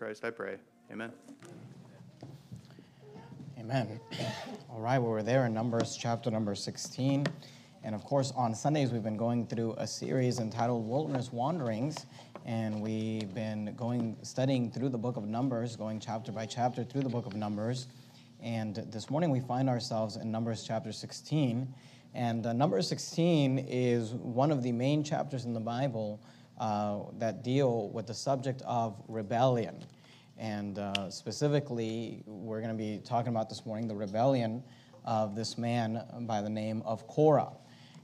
Christ, I pray. Amen. Amen. All right, well, we're there in Numbers chapter number 16. And of course, on Sundays, we've been going through a series entitled Wilderness Wanderings. And we've been going, studying through the book of Numbers, going chapter by chapter through the book of Numbers. And this morning, we find ourselves in Numbers chapter 16. And uh, Numbers 16 is one of the main chapters in the Bible uh, that deal with the subject of rebellion. And uh, specifically, we're going to be talking about this morning the rebellion of this man by the name of Korah.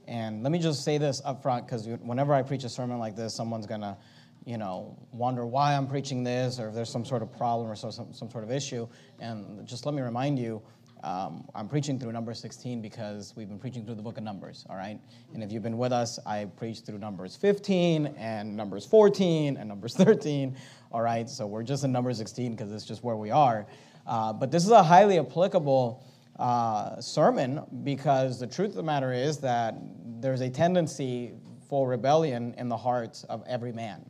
And let me just say this up front because whenever I preach a sermon like this, someone's going to, you know, wonder why I'm preaching this or if there's some sort of problem or some, some sort of issue. And just let me remind you um, I'm preaching through number 16 because we've been preaching through the book of Numbers, all right? And if you've been with us, I preached through Numbers 15 and Numbers 14 and Numbers 13, all right? So we're just in number 16 because it's just where we are. Uh, but this is a highly applicable uh, sermon because the truth of the matter is that there's a tendency for rebellion in the hearts of every man.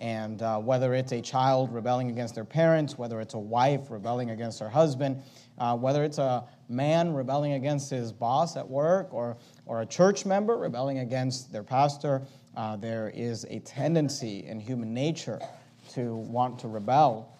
And uh, whether it's a child rebelling against their parents, whether it's a wife rebelling against her husband, uh, whether it's a man rebelling against his boss at work or, or a church member rebelling against their pastor, uh, there is a tendency in human nature to want to rebel.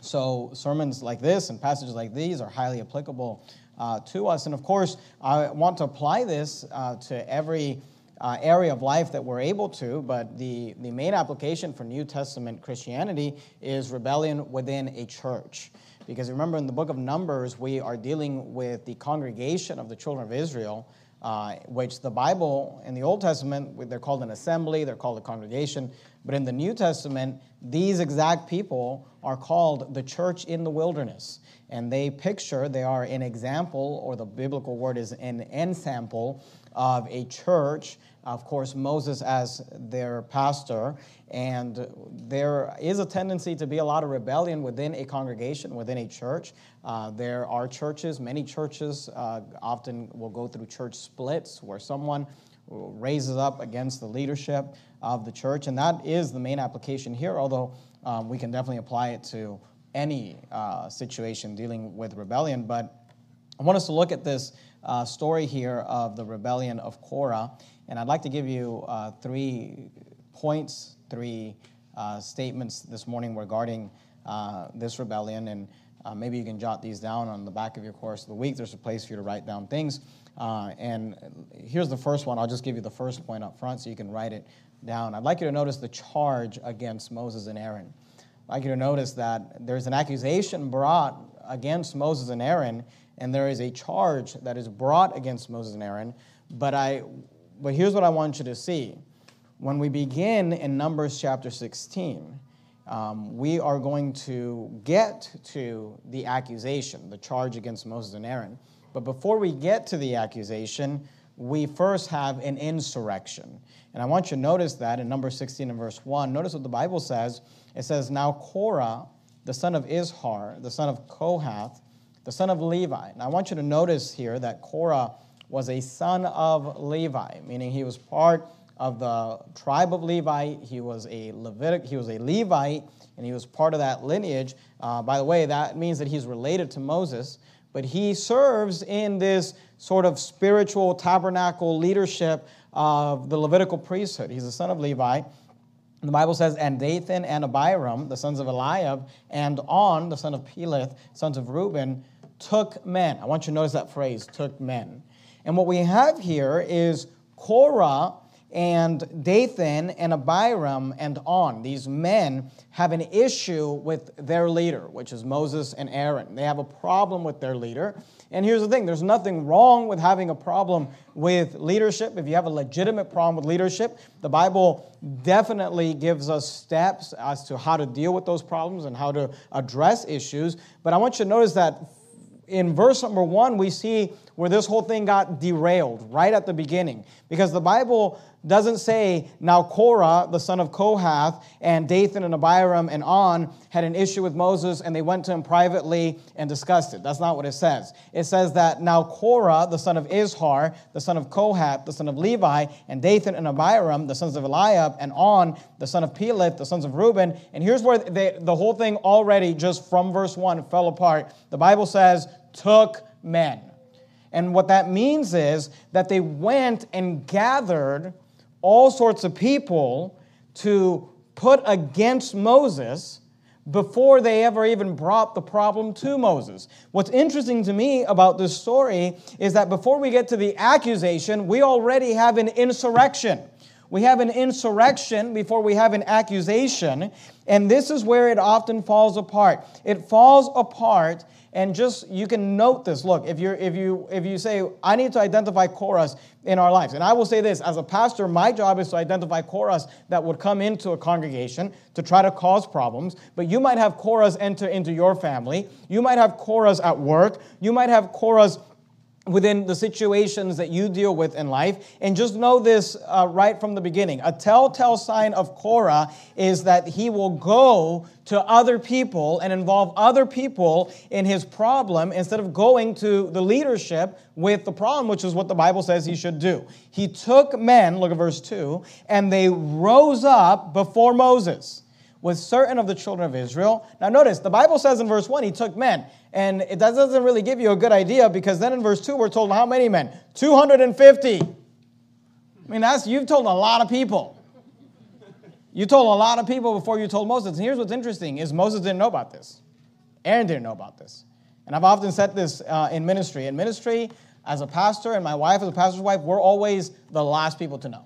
So, sermons like this and passages like these are highly applicable uh, to us. And of course, I want to apply this uh, to every uh, area of life that we're able to, but the, the main application for New Testament Christianity is rebellion within a church. Because remember, in the book of Numbers, we are dealing with the congregation of the children of Israel, uh, which the Bible in the Old Testament, they're called an assembly, they're called a congregation. But in the New Testament, these exact people are called the church in the wilderness. And they picture, they are an example, or the biblical word is an ensample of a church of course, Moses as their pastor. And there is a tendency to be a lot of rebellion within a congregation, within a church. Uh, there are churches, many churches uh, often will go through church splits where someone raises up against the leadership of the church. And that is the main application here, although um, we can definitely apply it to any uh, situation dealing with rebellion. But I want us to look at this uh, story here of the rebellion of Korah. And I'd like to give you uh, three points, three uh, statements this morning regarding uh, this rebellion. And uh, maybe you can jot these down on the back of your course of the week. There's a place for you to write down things. Uh, and here's the first one. I'll just give you the first point up front so you can write it down. I'd like you to notice the charge against Moses and Aaron. I'd like you to notice that there's an accusation brought against Moses and Aaron, and there is a charge that is brought against Moses and Aaron. But I but here's what I want you to see. When we begin in Numbers chapter 16, um, we are going to get to the accusation, the charge against Moses and Aaron. But before we get to the accusation, we first have an insurrection. And I want you to notice that in Number 16 and verse 1. Notice what the Bible says. It says, Now Korah, the son of Izhar, the son of Kohath, the son of Levi. Now I want you to notice here that Korah was a son of Levi, meaning he was part of the tribe of Levi. He was a Levitic, he was a Levite, and he was part of that lineage. Uh, by the way, that means that he's related to Moses, but he serves in this sort of spiritual tabernacle leadership of the Levitical priesthood. He's a son of Levi. The Bible says, and Dathan and Abiram, the sons of Eliab, and On, the son of Peleth, sons of Reuben, took men. I want you to notice that phrase, took men. And what we have here is Korah and Dathan and Abiram and on. These men have an issue with their leader, which is Moses and Aaron. They have a problem with their leader. And here's the thing there's nothing wrong with having a problem with leadership. If you have a legitimate problem with leadership, the Bible definitely gives us steps as to how to deal with those problems and how to address issues. But I want you to notice that in verse number one, we see where this whole thing got derailed right at the beginning. Because the Bible doesn't say, now Korah, the son of Kohath, and Dathan and Abiram and On had an issue with Moses and they went to him privately and discussed it. That's not what it says. It says that now Korah, the son of Izhar, the son of Kohath, the son of Levi, and Dathan and Abiram, the sons of Eliab, and On, the son of Peleth, the sons of Reuben. And here's where they, the whole thing already, just from verse 1, fell apart. The Bible says, took men. And what that means is that they went and gathered all sorts of people to put against Moses before they ever even brought the problem to Moses. What's interesting to me about this story is that before we get to the accusation, we already have an insurrection. We have an insurrection before we have an accusation, and this is where it often falls apart. It falls apart and just you can note this. Look, if you if you if you say I need to identify Korahs in our lives, and I will say this as a pastor, my job is to identify Korahs that would come into a congregation to try to cause problems. But you might have Korahs enter into your family. You might have Korahs at work. You might have Korahs within the situations that you deal with in life. And just know this uh, right from the beginning. A telltale sign of Korah is that he will go to other people and involve other people in his problem instead of going to the leadership with the problem, which is what the Bible says he should do. He took men, look at verse 2, and they rose up before Moses with certain of the children of Israel. Now, notice the Bible says in verse 1 he took men. And it, that doesn't really give you a good idea because then in verse 2 we're told how many men? 250. I mean, that's, you've told a lot of people. You told a lot of people before you told Moses. And here's what's interesting is Moses didn't know about this. Aaron didn't know about this. And I've often said this uh, in ministry. In ministry, as a pastor and my wife as a pastor's wife, we're always the last people to know.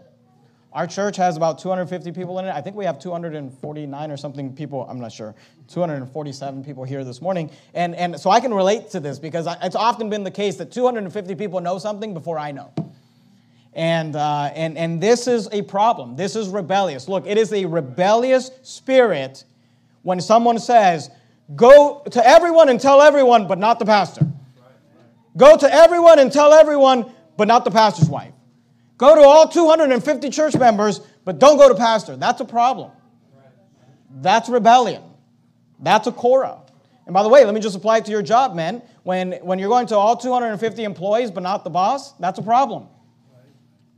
Our church has about 250 people in it. I think we have 249 or something people, I'm not sure, 247 people here this morning. And, and so I can relate to this because it's often been the case that 250 people know something before I know. And, uh, and, and this is a problem. This is rebellious. Look, it is a rebellious spirit when someone says, Go to everyone and tell everyone, but not the pastor. Go to everyone and tell everyone, but not the pastor's wife. Go to all 250 church members, but don't go to pastor. That's a problem. That's rebellion. That's a Korah. And by the way, let me just apply it to your job, men. When, when you're going to all 250 employees, but not the boss, that's a problem.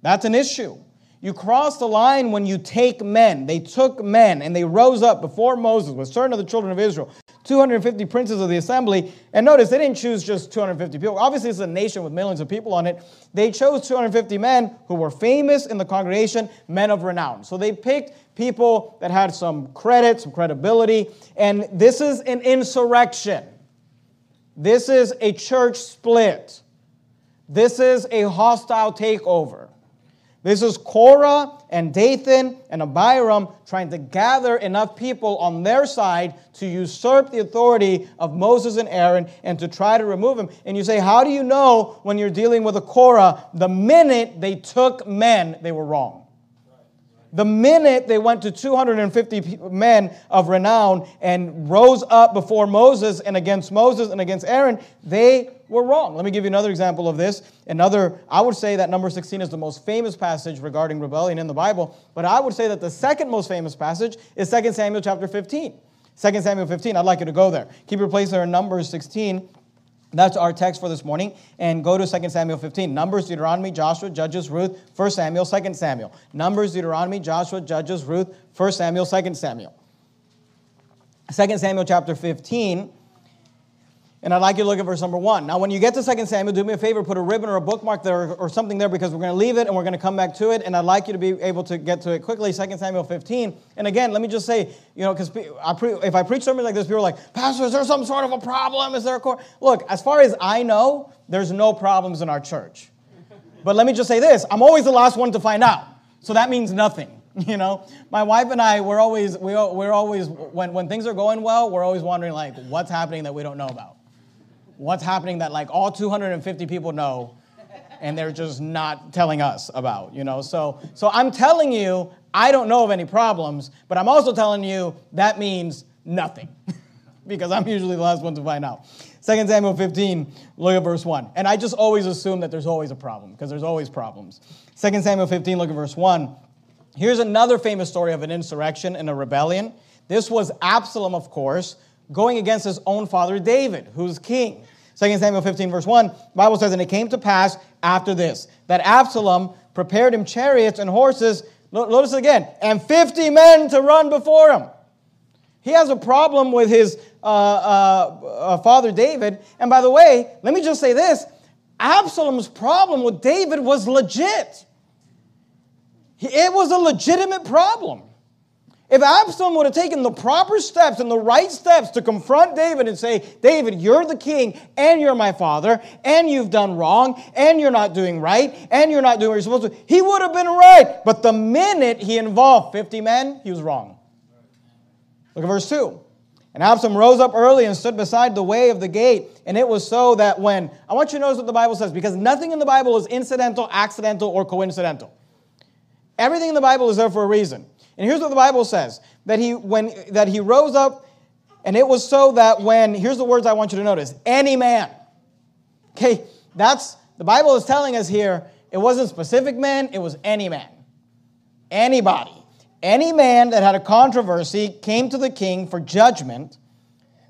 That's an issue. You cross the line when you take men. They took men and they rose up before Moses with certain of the children of Israel 250 princes of the assembly. And notice, they didn't choose just 250 people. Obviously, it's a nation with millions of people on it. They chose 250 men who were famous in the congregation, men of renown. So they picked people that had some credit, some credibility. And this is an insurrection. This is a church split. This is a hostile takeover. This is Korah and Dathan and Abiram trying to gather enough people on their side to usurp the authority of Moses and Aaron and to try to remove him. And you say, How do you know when you're dealing with a Korah? The minute they took men, they were wrong. The minute they went to 250 men of renown and rose up before Moses and against Moses and against Aaron, they were wrong. Let me give you another example of this. Another, I would say that number 16 is the most famous passage regarding rebellion in the Bible, but I would say that the second most famous passage is 2 Samuel chapter 15. 2 Samuel 15, I'd like you to go there. Keep your place there in Numbers 16. That's our text for this morning. And go to 2 Samuel 15. Numbers, Deuteronomy, Joshua, Judges, Ruth, 1 Samuel, 2 Samuel. Numbers, Deuteronomy, Joshua, Judges, Ruth, 1 Samuel, 2 Samuel. 2 Samuel chapter 15 and I'd like you to look at verse number one. Now, when you get to 2 Samuel, do me a favor, put a ribbon or a bookmark there or something there because we're going to leave it and we're going to come back to it. And I'd like you to be able to get to it quickly. 2 Samuel 15. And again, let me just say, you know, because pre- if I preach sermons like this, people are like, Pastor, is there some sort of a problem? Is there a Korah? Look, as far as I know, there's no problems in our church. But let me just say this I'm always the last one to find out. So that means nothing. You know, my wife and I, we're always, we, we're always, when, when things are going well, we're always wondering, like, what's happening that we don't know about? What's happening that like all 250 people know and they're just not telling us about you know so so i'm telling you i don't know of any problems but i'm also telling you that means nothing because I'm usually the last one to find out. 2 Samuel 15, look at verse 1. And I just always assume that there's always a problem because there's always problems. 2 Samuel 15, look at verse 1. Here's another famous story of an insurrection and a rebellion. This was Absalom, of course, going against his own father David, who's king. 2 Samuel 15, verse 1, Bible says, And it came to pass after this that Absalom prepared him chariots and horses. Notice again, and 50 men to run before him. He has a problem with his uh, uh, uh, father David. And by the way, let me just say this Absalom's problem with David was legit. It was a legitimate problem. If Absalom would have taken the proper steps and the right steps to confront David and say, David, you're the king, and you're my father, and you've done wrong, and you're not doing right, and you're not doing what you're supposed to, he would have been right. But the minute he involved 50 men, he was wrong. Look at verse 2. And Absalom rose up early and stood beside the way of the gate. And it was so that when, I want you to notice what the Bible says, because nothing in the Bible is incidental, accidental, or coincidental. Everything in the Bible is there for a reason. And here's what the Bible says that he, when, that he rose up, and it was so that when, here's the words I want you to notice any man. Okay, that's, the Bible is telling us here, it wasn't specific man, it was any man. Anybody. Any man that had a controversy came to the king for judgment.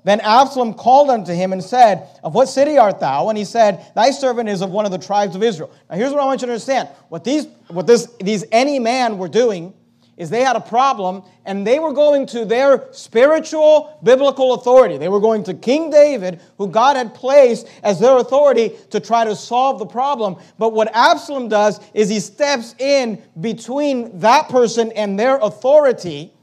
Then Absalom called unto him and said, Of what city art thou? And he said, Thy servant is of one of the tribes of Israel. Now here's what I want you to understand. What these, what this, these any man were doing is they had a problem and they were going to their spiritual biblical authority. They were going to King David, who God had placed as their authority to try to solve the problem. But what Absalom does is he steps in between that person and their authority.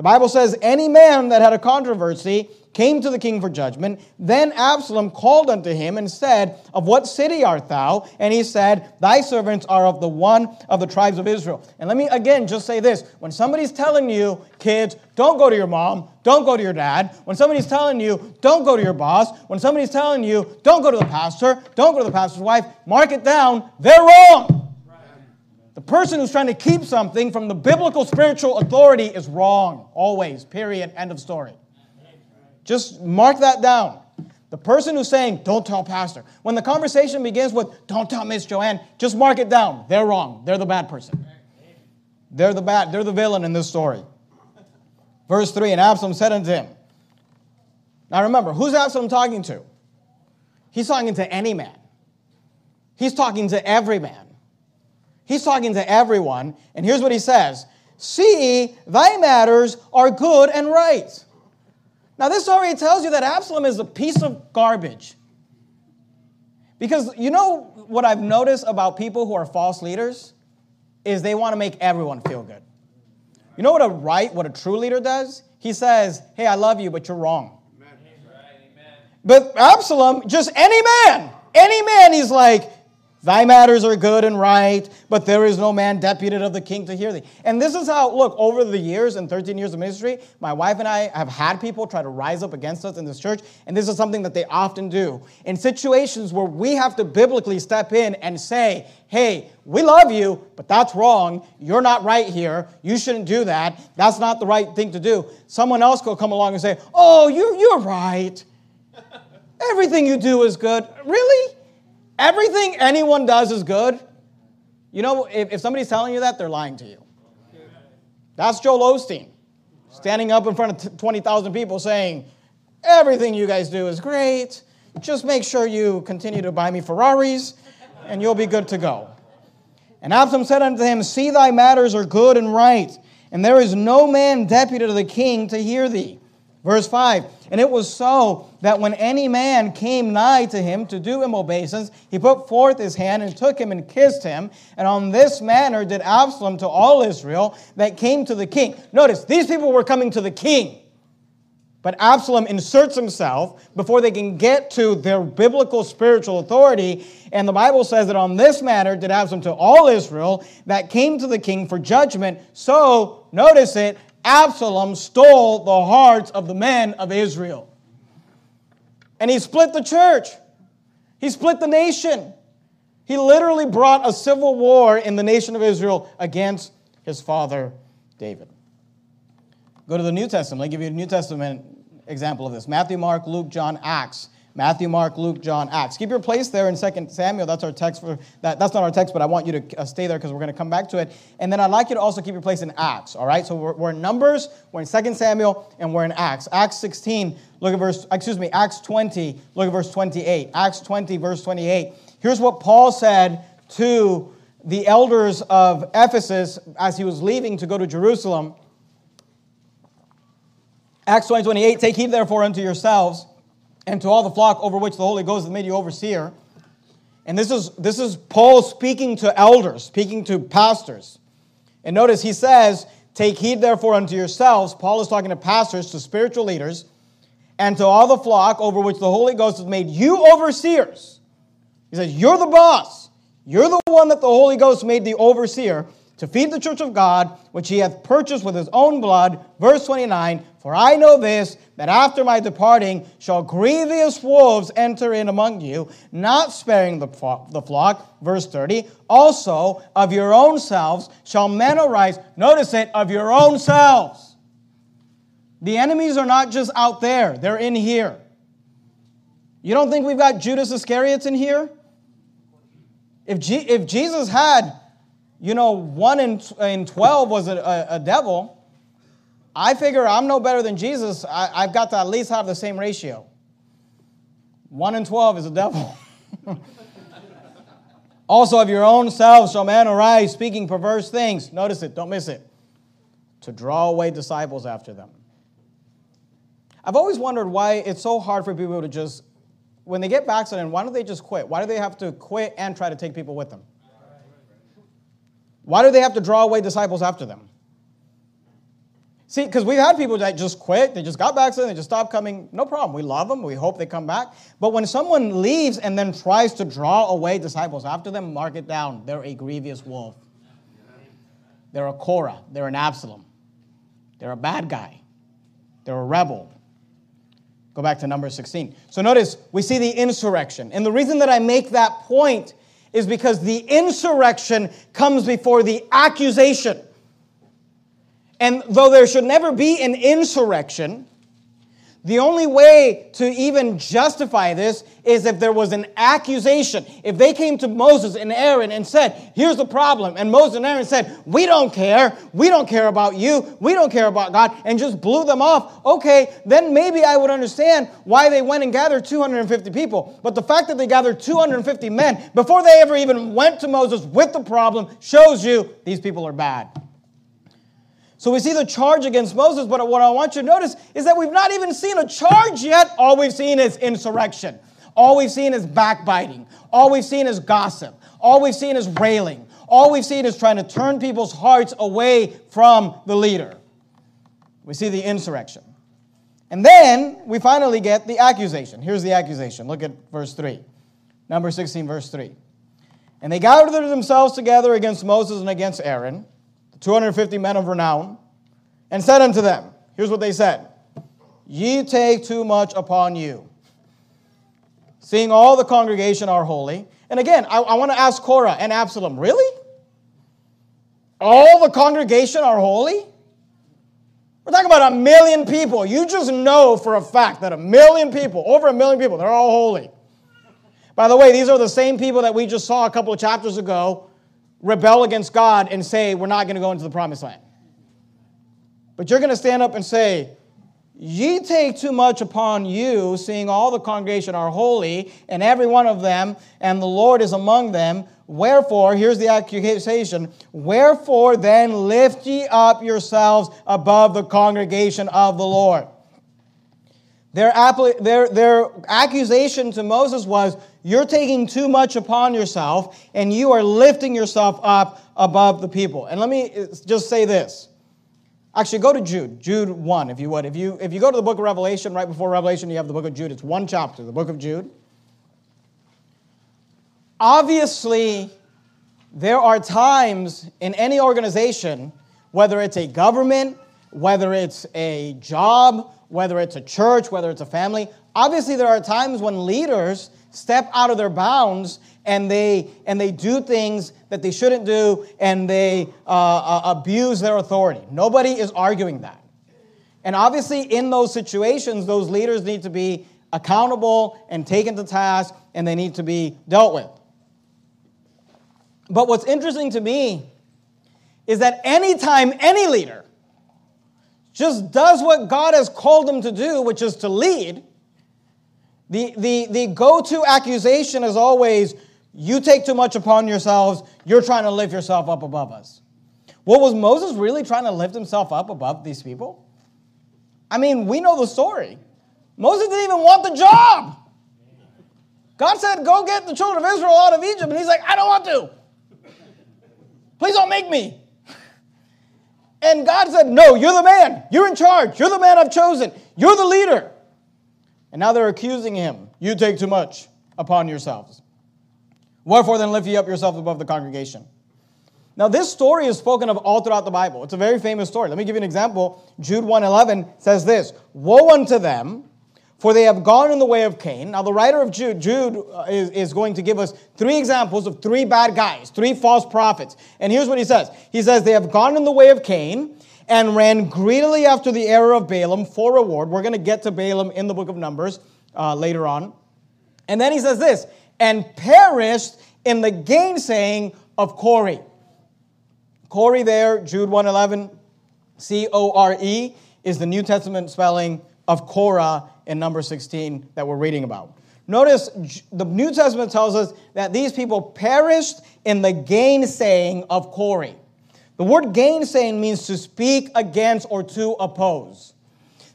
The Bible says, any man that had a controversy came to the king for judgment. Then Absalom called unto him and said, Of what city art thou? And he said, Thy servants are of the one of the tribes of Israel. And let me again just say this when somebody's telling you, kids, don't go to your mom, don't go to your dad, when somebody's telling you, don't go to your boss, when somebody's telling you, don't go to the pastor, don't go to the pastor's wife, mark it down, they're wrong. The person who's trying to keep something from the biblical spiritual authority is wrong, always, period, end of story. Just mark that down. The person who's saying, don't tell pastor, when the conversation begins with, don't tell Miss Joanne, just mark it down. They're wrong. They're the bad person. They're the bad, they're the villain in this story. Verse 3 And Absalom said unto him, Now remember, who's Absalom talking to? He's talking to any man. He's talking to every man. He's talking to everyone. And here's what he says See, thy matters are good and right. Now, this already tells you that Absalom is a piece of garbage. Because you know what I've noticed about people who are false leaders? Is they want to make everyone feel good. You know what a right, what a true leader does? He says, Hey, I love you, but you're wrong. Amen. But Absalom, just any man, any man, he's like, Thy matters are good and right, but there is no man deputed of the king to hear thee. And this is how, look, over the years and 13 years of ministry, my wife and I have had people try to rise up against us in this church, and this is something that they often do. In situations where we have to biblically step in and say, hey, we love you, but that's wrong. You're not right here. You shouldn't do that. That's not the right thing to do. Someone else will come along and say, oh, you're, you're right. Everything you do is good. Really? Everything anyone does is good. You know, if, if somebody's telling you that, they're lying to you. That's Joel Osteen standing up in front of 20,000 people saying, Everything you guys do is great. Just make sure you continue to buy me Ferraris, and you'll be good to go. And Absalom said unto him, See, thy matters are good and right, and there is no man deputy to the king to hear thee. Verse 5 And it was so that when any man came nigh to him to do him obeisance, he put forth his hand and took him and kissed him. And on this manner did Absalom to all Israel that came to the king. Notice, these people were coming to the king. But Absalom inserts himself before they can get to their biblical spiritual authority. And the Bible says that on this manner did Absalom to all Israel that came to the king for judgment. So, notice it, Absalom stole the hearts of the men of Israel. And he split the church, he split the nation. He literally brought a civil war in the nation of Israel against his father David. Go to the New Testament. Me give you a New Testament example of this. Matthew, Mark, Luke, John, Acts. Matthew, Mark, Luke, John, Acts. Keep your place there in 2 Samuel. That's our text for that. That's not our text, but I want you to uh, stay there because we're going to come back to it. And then I'd like you to also keep your place in Acts. All right. So we're, we're in Numbers, we're in 2 Samuel, and we're in Acts. Acts 16. Look at verse. Excuse me. Acts 20. Look at verse 28. Acts 20, verse 28. Here's what Paul said to the elders of Ephesus as he was leaving to go to Jerusalem. Acts 20, 28. Take heed therefore unto yourselves and to all the flock over which the Holy Ghost has made you overseer. And this is, this is Paul speaking to elders, speaking to pastors. And notice he says, Take heed therefore unto yourselves. Paul is talking to pastors, to spiritual leaders, and to all the flock over which the Holy Ghost has made you overseers. He says, You're the boss. You're the one that the Holy Ghost made the overseer to feed the church of God, which he hath purchased with his own blood. Verse 29 For I know this, that after my departing shall grievous wolves enter in among you, not sparing the, flock. Verse 30 Also of your own selves shall men arise. Notice it, of your own selves. The enemies are not just out there, they're in here. You don't think we've got Judas Iscariot in here? If, G- if Jesus had you know, one in, in 12 was a, a, a devil, I figure I'm no better than Jesus. I, I've got to at least have the same ratio. One in 12 is a devil. also, of your own selves shall man arise, speaking perverse things. Notice it, don't miss it. To draw away disciples after them. I've always wondered why it's so hard for people to just, when they get backslidden, why don't they just quit? Why do they have to quit and try to take people with them? Why do they have to draw away disciples after them? See, because we've had people that just quit, they just got back, so they just stopped coming. No problem. We love them. We hope they come back. But when someone leaves and then tries to draw away disciples after them, mark it down. They're a grievous wolf. They're a Korah. They're an Absalom. They're a bad guy. They're a rebel. Go back to number 16. So notice, we see the insurrection. And the reason that I make that point is because the insurrection comes before the accusation. And though there should never be an insurrection, the only way to even justify this is if there was an accusation. If they came to Moses and Aaron and said, Here's the problem, and Moses and Aaron said, We don't care. We don't care about you. We don't care about God, and just blew them off, okay, then maybe I would understand why they went and gathered 250 people. But the fact that they gathered 250 men before they ever even went to Moses with the problem shows you these people are bad. So we see the charge against Moses, but what I want you to notice is that we've not even seen a charge yet. All we've seen is insurrection. All we've seen is backbiting. All we've seen is gossip. All we've seen is railing. All we've seen is trying to turn people's hearts away from the leader. We see the insurrection. And then we finally get the accusation. Here's the accusation. Look at verse 3. Number 16, verse 3. And they gathered themselves together against Moses and against Aaron 250 men of renown, and said unto them, Here's what they said Ye take too much upon you, seeing all the congregation are holy. And again, I, I want to ask Korah and Absalom, really? All the congregation are holy? We're talking about a million people. You just know for a fact that a million people, over a million people, they're all holy. By the way, these are the same people that we just saw a couple of chapters ago rebel against God and say, We're not going to go into the promised land. But you're going to stand up and say, Ye take too much upon you, seeing all the congregation are holy, and every one of them, and the Lord is among them. Wherefore, here's the accusation Wherefore then lift ye up yourselves above the congregation of the Lord. Their, their, their accusation to Moses was, You're taking too much upon yourself, and you are lifting yourself up above the people. And let me uh, just say this. Actually, go to Jude, Jude 1, if you would. If you, if you go to the book of Revelation, right before Revelation, you have the book of Jude. It's one chapter, the book of Jude. Obviously, there are times in any organization, whether it's a government, whether it's a job, whether it's a church, whether it's a family. Obviously, there are times when leaders step out of their bounds and they and they do things that they shouldn't do and they uh, uh, abuse their authority. Nobody is arguing that. And obviously, in those situations, those leaders need to be accountable and taken to task, and they need to be dealt with. But what's interesting to me is that anytime any leader just does what God has called them to do, which is to lead, the, the, the go to accusation is always, you take too much upon yourselves, you're trying to lift yourself up above us. What was Moses really trying to lift himself up above these people? I mean, we know the story. Moses didn't even want the job. God said, Go get the children of Israel out of Egypt. And he's like, I don't want to. Please don't make me. And God said, No, you're the man. You're in charge. You're the man I've chosen. You're the leader. And now they're accusing him. You take too much upon yourselves. Wherefore then lift ye up yourselves above the congregation. Now, this story is spoken of all throughout the Bible. It's a very famous story. Let me give you an example. Jude 1:11 says this: Woe unto them, for they have gone in the way of Cain. Now, the writer of Jude, Jude uh, is, is going to give us three examples of three bad guys, three false prophets. And here's what he says He says, They have gone in the way of Cain and ran greedily after the error of Balaam for reward. We're going to get to Balaam in the book of Numbers uh, later on. And then he says this, and perished in the gainsaying of Core. Core there, Jude 111, C O R E, is the New Testament spelling of Korah in number 16 that we're reading about. Notice the New Testament tells us that these people perished in the gainsaying of Core. The word gainsaying means to speak against or to oppose.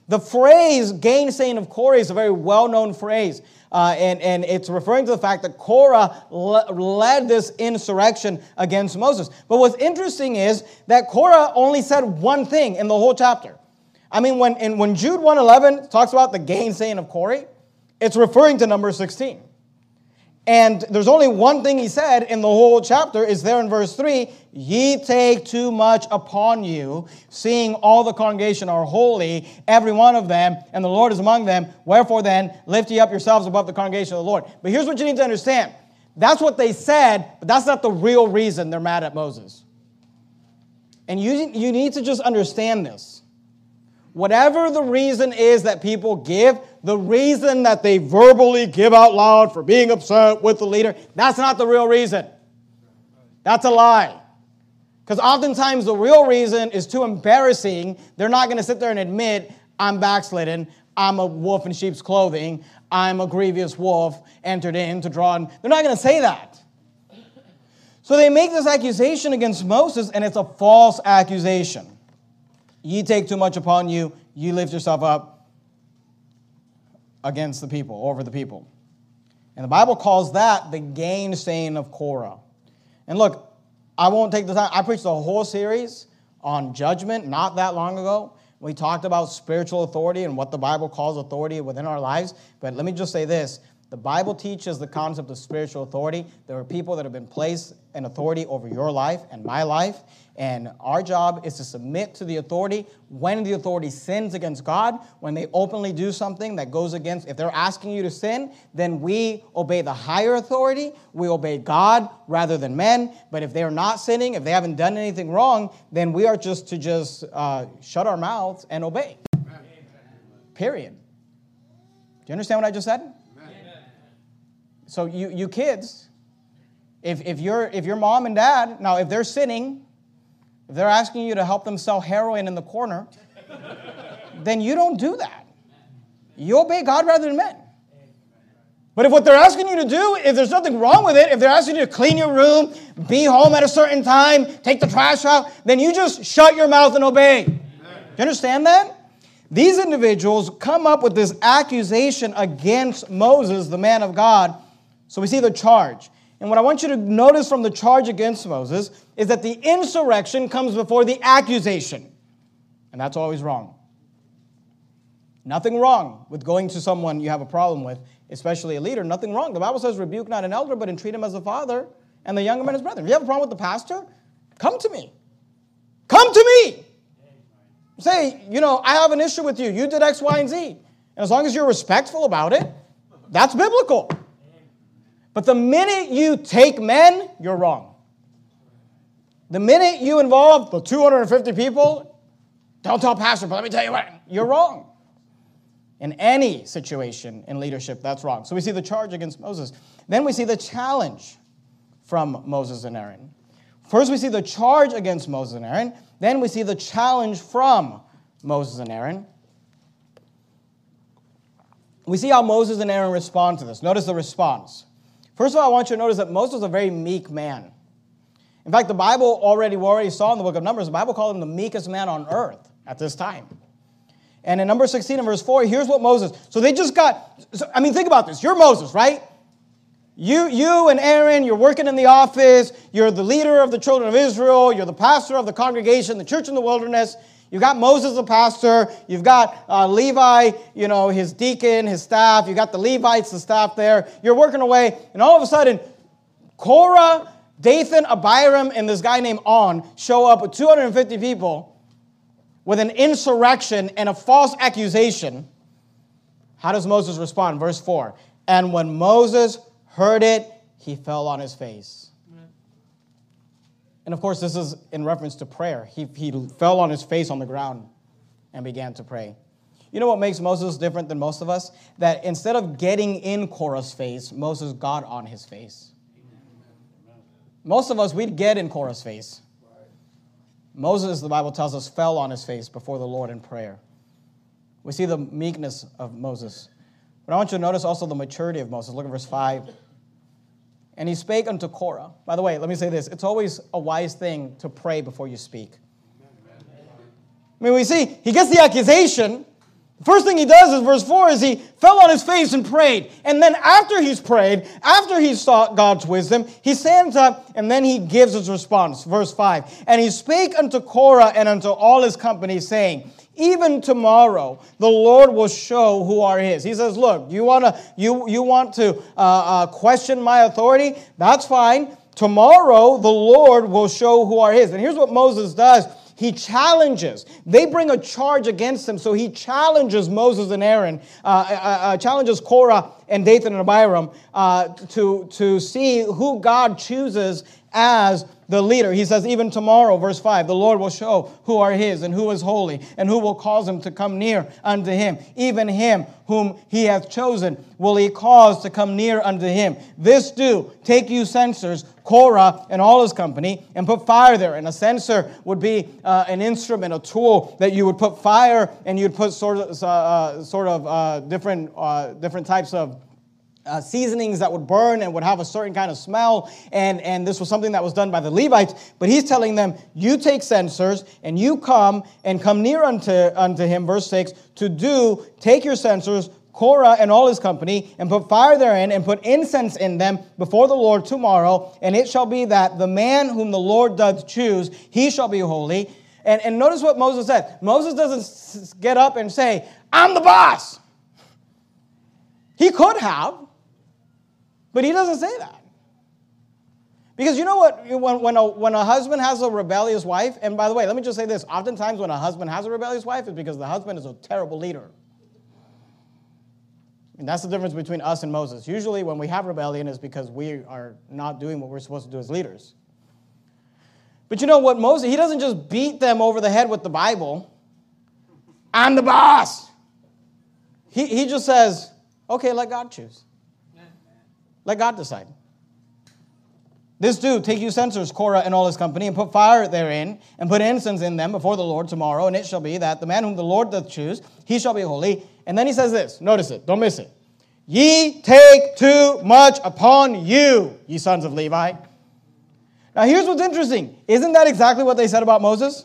The phrase gainsaying of Core is a very well known phrase. Uh, and, and it's referring to the fact that Korah le- led this insurrection against Moses. But what's interesting is that Korah only said one thing in the whole chapter. I mean, when, when Jude 111 talks about the gainsaying of Core, it's referring to number 16. And there's only one thing he said in the whole chapter, is there in verse 3 Ye take too much upon you, seeing all the congregation are holy, every one of them, and the Lord is among them. Wherefore then, lift ye up yourselves above the congregation of the Lord. But here's what you need to understand that's what they said, but that's not the real reason they're mad at Moses. And you, you need to just understand this. Whatever the reason is that people give, the reason that they verbally give out loud for being upset with the leader, that's not the real reason. That's a lie. Because oftentimes the real reason is too embarrassing. They're not going to sit there and admit, I'm backslidden, I'm a wolf in sheep's clothing, I'm a grievous wolf entered in to draw. In. They're not going to say that. So they make this accusation against Moses, and it's a false accusation. Ye take too much upon you, you lift yourself up against the people, over the people. And the Bible calls that the gainsaying of Korah. And look, I won't take the time. I preached a whole series on judgment not that long ago. We talked about spiritual authority and what the Bible calls authority within our lives. But let me just say this the Bible teaches the concept of spiritual authority. There are people that have been placed in authority over your life and my life. And our job is to submit to the authority when the authority sins against God, when they openly do something that goes against, if they're asking you to sin, then we obey the higher authority. We obey God rather than men. But if they're not sinning, if they haven't done anything wrong, then we are just to just uh, shut our mouths and obey. Amen. Period. Do you understand what I just said? Amen. So you, you kids, if, if, you're, if your mom and dad, now if they're sinning, if they're asking you to help them sell heroin in the corner, then you don't do that. You obey God rather than men. But if what they're asking you to do, if there's nothing wrong with it, if they're asking you to clean your room, be home at a certain time, take the trash out, then you just shut your mouth and obey. Do you understand that? These individuals come up with this accusation against Moses, the man of God. So we see the charge. And what I want you to notice from the charge against Moses is that the insurrection comes before the accusation. And that's always wrong. Nothing wrong with going to someone you have a problem with, especially a leader. Nothing wrong. The Bible says, rebuke not an elder, but entreat him as a father, and the younger man as brother. If you have a problem with the pastor, come to me. Come to me. Say, you know, I have an issue with you. You did X, Y, and Z. And as long as you're respectful about it, that's biblical. But the minute you take men, you're wrong. The minute you involve the 250 people, don't tell pastor, but let me tell you what, you're wrong. In any situation in leadership, that's wrong. So we see the charge against Moses. Then we see the challenge from Moses and Aaron. First, we see the charge against Moses and Aaron. Then we see the challenge from Moses and Aaron. We see how Moses and Aaron respond to this. Notice the response. First of all, I want you to notice that Moses was a very meek man. In fact, the Bible already, we already saw in the book of Numbers, the Bible called him the meekest man on earth at this time. And in number 16 and verse 4, here's what Moses, so they just got, so, I mean, think about this. You're Moses, right? You, you and Aaron, you're working in the office, you're the leader of the children of Israel, you're the pastor of the congregation, the church in the wilderness. You've got Moses, the pastor. You've got uh, Levi, you know, his deacon, his staff. You've got the Levites, the staff there. You're working away, and all of a sudden, Korah, Dathan, Abiram, and this guy named On show up with 250 people with an insurrection and a false accusation. How does Moses respond? Verse 4 And when Moses heard it, he fell on his face. And of course, this is in reference to prayer. He, he fell on his face on the ground and began to pray. You know what makes Moses different than most of us? That instead of getting in Korah's face, Moses got on his face. Most of us, we'd get in Korah's face. Moses, the Bible tells us, fell on his face before the Lord in prayer. We see the meekness of Moses. But I want you to notice also the maturity of Moses. Look at verse 5. And he spake unto Korah. By the way, let me say this it's always a wise thing to pray before you speak. I mean, we see he gets the accusation. First thing he does is verse 4 is he fell on his face and prayed. And then after he's prayed, after he's sought God's wisdom, he stands up and then he gives his response. Verse 5. And he spake unto Korah and unto all his company, saying, even tomorrow, the Lord will show who are His. He says, "Look, you want to you you want to uh, uh, question my authority? That's fine. Tomorrow, the Lord will show who are His." And here's what Moses does. He challenges. They bring a charge against him, so he challenges Moses and Aaron, uh, uh, uh challenges Korah and Dathan and Abiram uh, to, to see who God chooses as the leader. He says, even tomorrow, verse 5, the Lord will show who are his and who is holy, and who will cause him to come near unto him. Even him whom he hath chosen will he cause to come near unto him. This do, take you censers, Korah and all his company, and put fire there. And a censer would be uh, an instrument, a tool that you would put fire and you'd put sort of, uh, sort of uh, different, uh, different types of uh, seasonings that would burn and would have a certain kind of smell. And, and this was something that was done by the Levites. But he's telling them, You take censers and you come and come near unto, unto him, verse 6, to do, take your censers, Korah and all his company, and put fire therein, and put incense in them before the Lord tomorrow. And it shall be that the man whom the Lord doth choose, he shall be holy. And, and notice what Moses said. Moses doesn't get up and say, I'm the boss. He could have. But he doesn't say that. Because you know what? When, when, a, when a husband has a rebellious wife, and by the way, let me just say this oftentimes when a husband has a rebellious wife, it's because the husband is a terrible leader. And that's the difference between us and Moses. Usually, when we have rebellion, is because we are not doing what we're supposed to do as leaders. But you know what, Moses, he doesn't just beat them over the head with the Bible. I'm the boss. He, he just says, okay, let God choose. Let God decide. This do, take you censers, Korah and all his company, and put fire therein, and put incense in them before the Lord tomorrow, and it shall be that the man whom the Lord doth choose, he shall be holy. And then he says this, notice it, don't miss it. Ye take too much upon you, ye sons of Levi. Now here's what's interesting. Isn't that exactly what they said about Moses?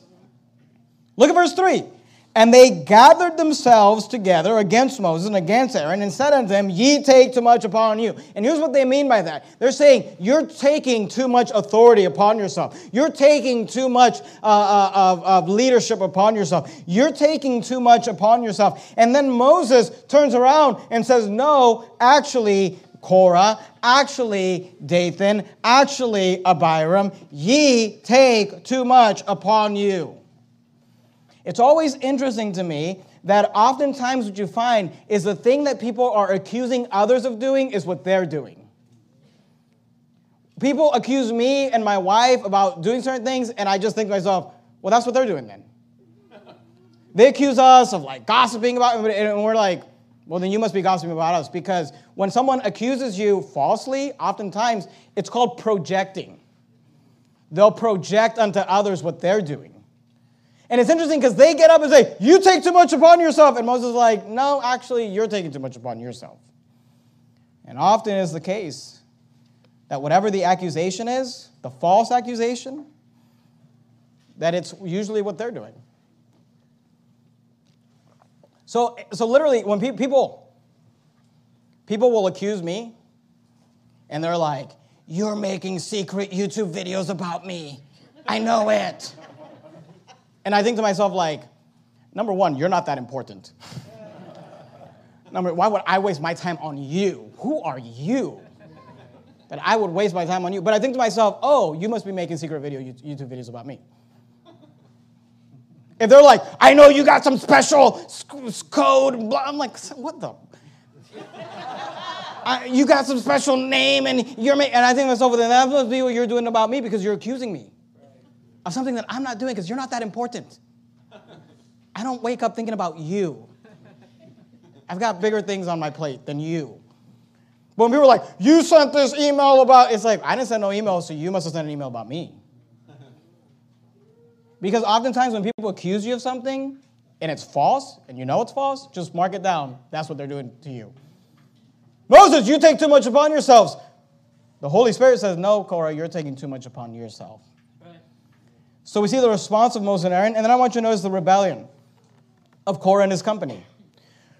Look at verse 3. And they gathered themselves together against Moses and against Aaron and said unto them, Ye take too much upon you. And here's what they mean by that. They're saying, You're taking too much authority upon yourself. You're taking too much uh, uh, of, of leadership upon yourself. You're taking too much upon yourself. And then Moses turns around and says, No, actually, Korah, actually, Dathan, actually, Abiram, ye take too much upon you. It's always interesting to me that oftentimes what you find is the thing that people are accusing others of doing is what they're doing. People accuse me and my wife about doing certain things, and I just think to myself, well, that's what they're doing then. They accuse us of like gossiping about, and we're like, well, then you must be gossiping about us because when someone accuses you falsely, oftentimes it's called projecting. They'll project unto others what they're doing. And it's interesting because they get up and say, You take too much upon yourself. And Moses is like, No, actually, you're taking too much upon yourself. And often is the case that whatever the accusation is, the false accusation, that it's usually what they're doing. So, so literally, when pe- people people will accuse me, and they're like, "You're making secret YouTube videos about me. I know it." And I think to myself, like, number one, you're not that important. number, why would I waste my time on you? Who are you? That I would waste my time on you. But I think to myself, oh, you must be making secret video YouTube videos about me. If they're like, I know you got some special code, blah, I'm like, what the? I, you got some special name and you're making, and I think myself, then that must be what you're doing about me because you're accusing me of something that I'm not doing because you're not that important. I don't wake up thinking about you. I've got bigger things on my plate than you. But when people are like, you sent this email about, it's like, I didn't send no email, so you must have sent an email about me. Because oftentimes when people accuse you of something and it's false and you know it's false, just mark it down. That's what they're doing to you. Moses, you take too much upon yourselves. The Holy Spirit says, No, Korah, you're taking too much upon yourself. So we see the response of Moses and Aaron, and then I want you to notice the rebellion of Korah and his company.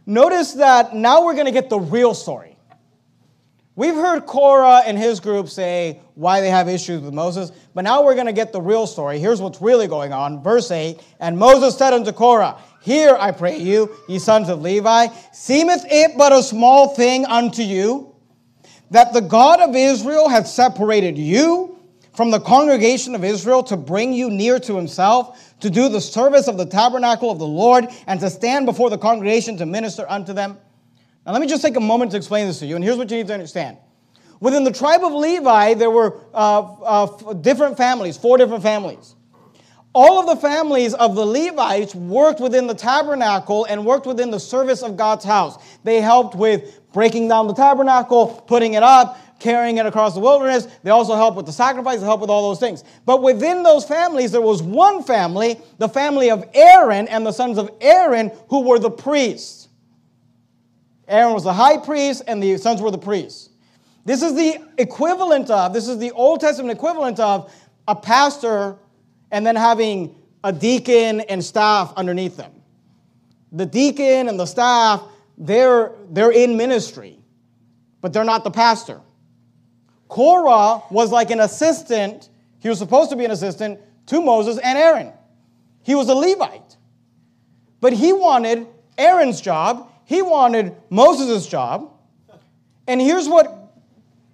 Notice that now we're going to get the real story. We've heard Korah and his group say why they have issues with Moses, but now we're going to get the real story. Here's what's really going on. Verse 8 And Moses said unto Korah, Hear, I pray you, ye sons of Levi, seemeth it but a small thing unto you that the God of Israel hath separated you from the congregation of Israel to bring you near to himself, to do the service of the tabernacle of the Lord, and to stand before the congregation to minister unto them? Now, let me just take a moment to explain this to you, and here's what you need to understand. Within the tribe of Levi, there were uh, uh, different families, four different families. All of the families of the Levites worked within the tabernacle and worked within the service of God's house. They helped with breaking down the tabernacle, putting it up, carrying it across the wilderness. They also helped with the sacrifice, they helped with all those things. But within those families, there was one family, the family of Aaron and the sons of Aaron, who were the priests. Aaron was the high priest, and the sons were the priests. This is the equivalent of, this is the Old Testament equivalent of a pastor and then having a deacon and staff underneath them. The deacon and the staff, they're, they're in ministry, but they're not the pastor. Korah was like an assistant, he was supposed to be an assistant to Moses and Aaron. He was a Levite. But he wanted Aaron's job he wanted Moses' job. And here's what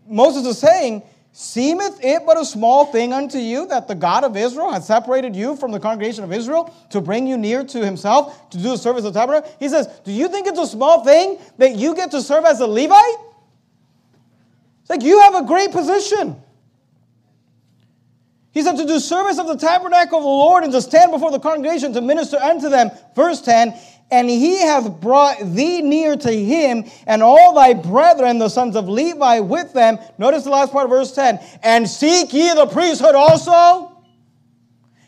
Moses is saying Seemeth it but a small thing unto you that the God of Israel has separated you from the congregation of Israel to bring you near to himself to do the service of the tabernacle? He says, Do you think it's a small thing that you get to serve as a Levite? It's like you have a great position. He said to do service of the tabernacle of the Lord and to stand before the congregation to minister unto them. Verse 10 and he hath brought thee near to him, and all thy brethren, the sons of Levi, with them. Notice the last part of verse 10 and seek ye the priesthood also.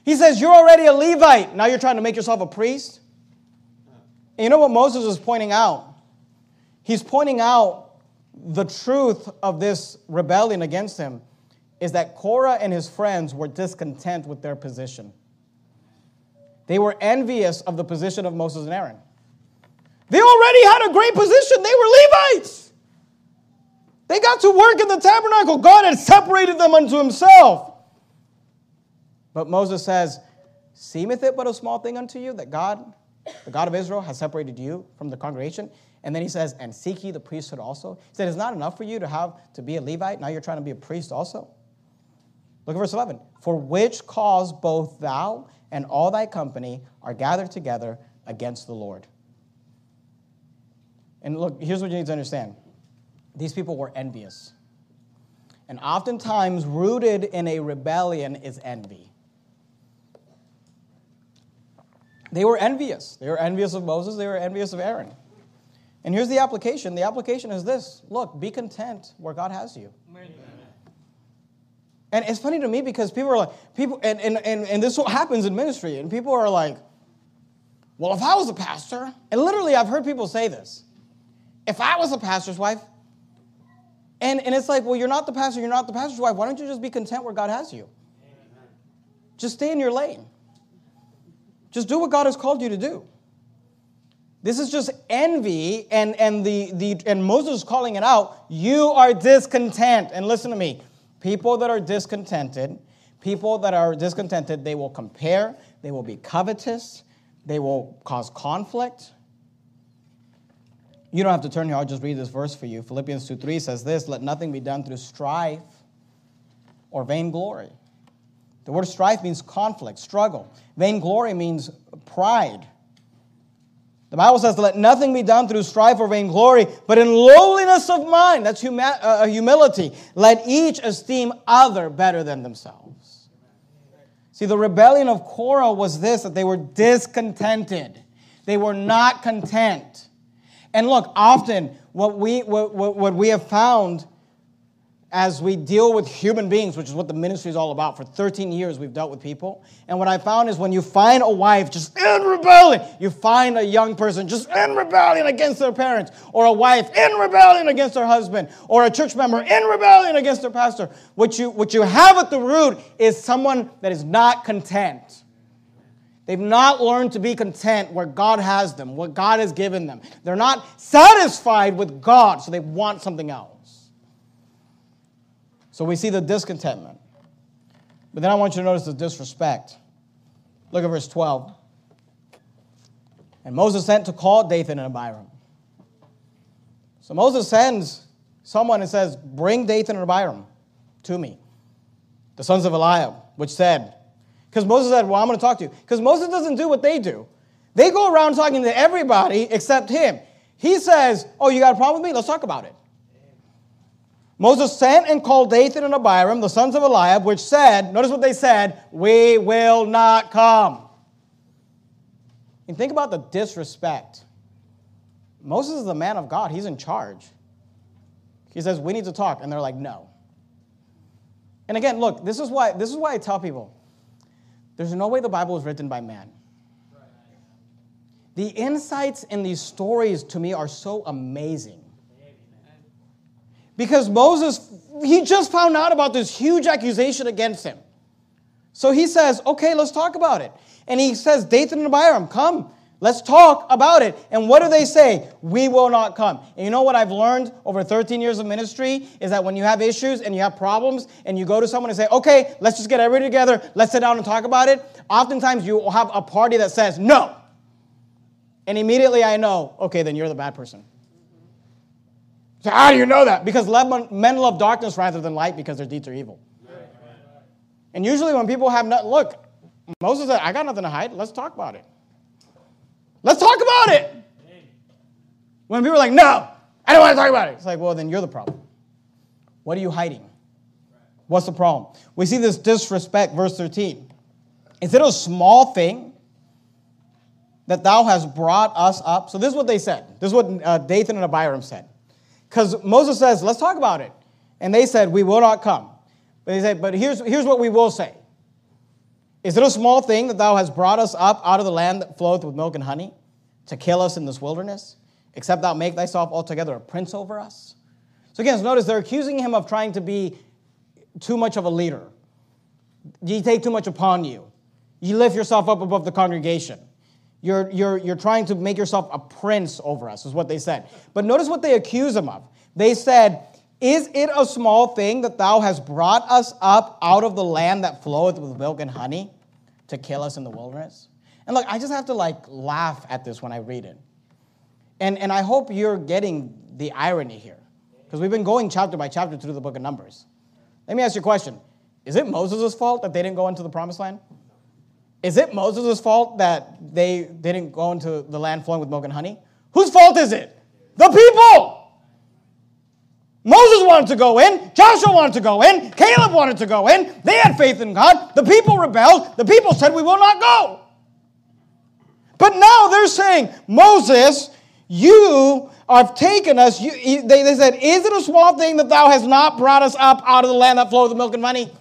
He says, You're already a Levite. Now you're trying to make yourself a priest. And you know what Moses is pointing out? He's pointing out the truth of this rebellion against him is that Korah and his friends were discontent with their position. They were envious of the position of Moses and Aaron. They already had a great position. They were Levites. They got to work in the tabernacle. God had separated them unto himself. But Moses says, Seemeth it but a small thing unto you that God, the God of Israel, has separated you from the congregation? And then he says, And seek ye the priesthood also? He said, It's not enough for you to have to be a Levite. Now you're trying to be a priest also. Look at verse 11. For which cause both thou and all thy company are gathered together against the Lord. And look, here's what you need to understand these people were envious. And oftentimes, rooted in a rebellion is envy. They were envious. They were envious of Moses, they were envious of Aaron. And here's the application the application is this look, be content where God has you. Amen. And it's funny to me because people are like, people, and, and, and, and this what happens in ministry, and people are like, well, if I was a pastor, and literally I've heard people say this, if I was a pastor's wife, and, and it's like, well, you're not the pastor, you're not the pastor's wife. Why don't you just be content where God has you? Amen. Just stay in your lane. Just do what God has called you to do. This is just envy, and, and, the, the, and Moses is calling it out. You are discontent. And listen to me people that are discontented, people that are discontented, they will compare, they will be covetous, they will cause conflict. You don't have to turn here, I'll just read this verse for you. Philippians 2 3 says this Let nothing be done through strife or vainglory. The word strife means conflict, struggle. Vainglory means pride. The Bible says, let nothing be done through strife or vainglory, but in lowliness of mind, that's huma- uh, humility, let each esteem other better than themselves. See, the rebellion of Korah was this that they were discontented, they were not content. And look, often what we, what, what we have found as we deal with human beings, which is what the ministry is all about. For 13 years, we've dealt with people. And what I found is when you find a wife just in rebellion, you find a young person just in rebellion against their parents, or a wife in rebellion against her husband, or a church member in rebellion against their pastor. What you, what you have at the root is someone that is not content. They've not learned to be content where God has them, what God has given them. They're not satisfied with God, so they want something else. So we see the discontentment. But then I want you to notice the disrespect. Look at verse 12. And Moses sent to call Dathan and Abiram. So Moses sends someone and says, Bring Dathan and Abiram to me, the sons of Eliab, which said, because Moses said, Well, I'm going to talk to you. Because Moses doesn't do what they do. They go around talking to everybody except him. He says, Oh, you got a problem with me? Let's talk about it. Moses sent and called Dathan and Abiram, the sons of Eliab, which said, notice what they said, we will not come. And think about the disrespect. Moses is the man of God, he's in charge. He says, we need to talk. And they're like, no. And again, look, this is why, this is why I tell people there's no way the Bible was written by man. The insights in these stories to me are so amazing. Because Moses, he just found out about this huge accusation against him. So he says, okay, let's talk about it. And he says, Dathan and Abiram, come, let's talk about it. And what do they say? We will not come. And you know what I've learned over 13 years of ministry is that when you have issues and you have problems and you go to someone and say, okay, let's just get everybody together, let's sit down and talk about it, oftentimes you will have a party that says, no. And immediately I know, okay, then you're the bad person. So how do you know that? Because men love darkness rather than light because their deeds are evil. And usually when people have not, look, Moses said, I got nothing to hide. Let's talk about it. Let's talk about it. When people are like, no, I don't want to talk about it. It's like, well, then you're the problem. What are you hiding? What's the problem? We see this disrespect, verse 13. Is it a small thing that thou hast brought us up? So this is what they said. This is what uh, Dathan and Abiram said. Because Moses says, let's talk about it. And they said, we will not come. But he said, but here's, here's what we will say. Is it a small thing that thou hast brought us up out of the land that floweth with milk and honey to kill us in this wilderness, except thou make thyself altogether a prince over us? So again, notice they're accusing him of trying to be too much of a leader. You take too much upon you. You lift yourself up above the congregation. You're, you're, you're trying to make yourself a prince over us, is what they said. But notice what they accuse him of. They said, Is it a small thing that thou hast brought us up out of the land that floweth with milk and honey to kill us in the wilderness? And look, I just have to like laugh at this when I read it. And, and I hope you're getting the irony here. Because we've been going chapter by chapter through the book of Numbers. Let me ask you a question Is it Moses' fault that they didn't go into the promised land? Is it Moses' fault that they didn't go into the land flowing with milk and honey? Whose fault is it? The people! Moses wanted to go in, Joshua wanted to go in, Caleb wanted to go in. They had faith in God. The people rebelled. The people said, We will not go. But now they're saying, Moses, you have taken us. You, they, they said, Is it a small thing that thou hast not brought us up out of the land that floweth with milk and honey?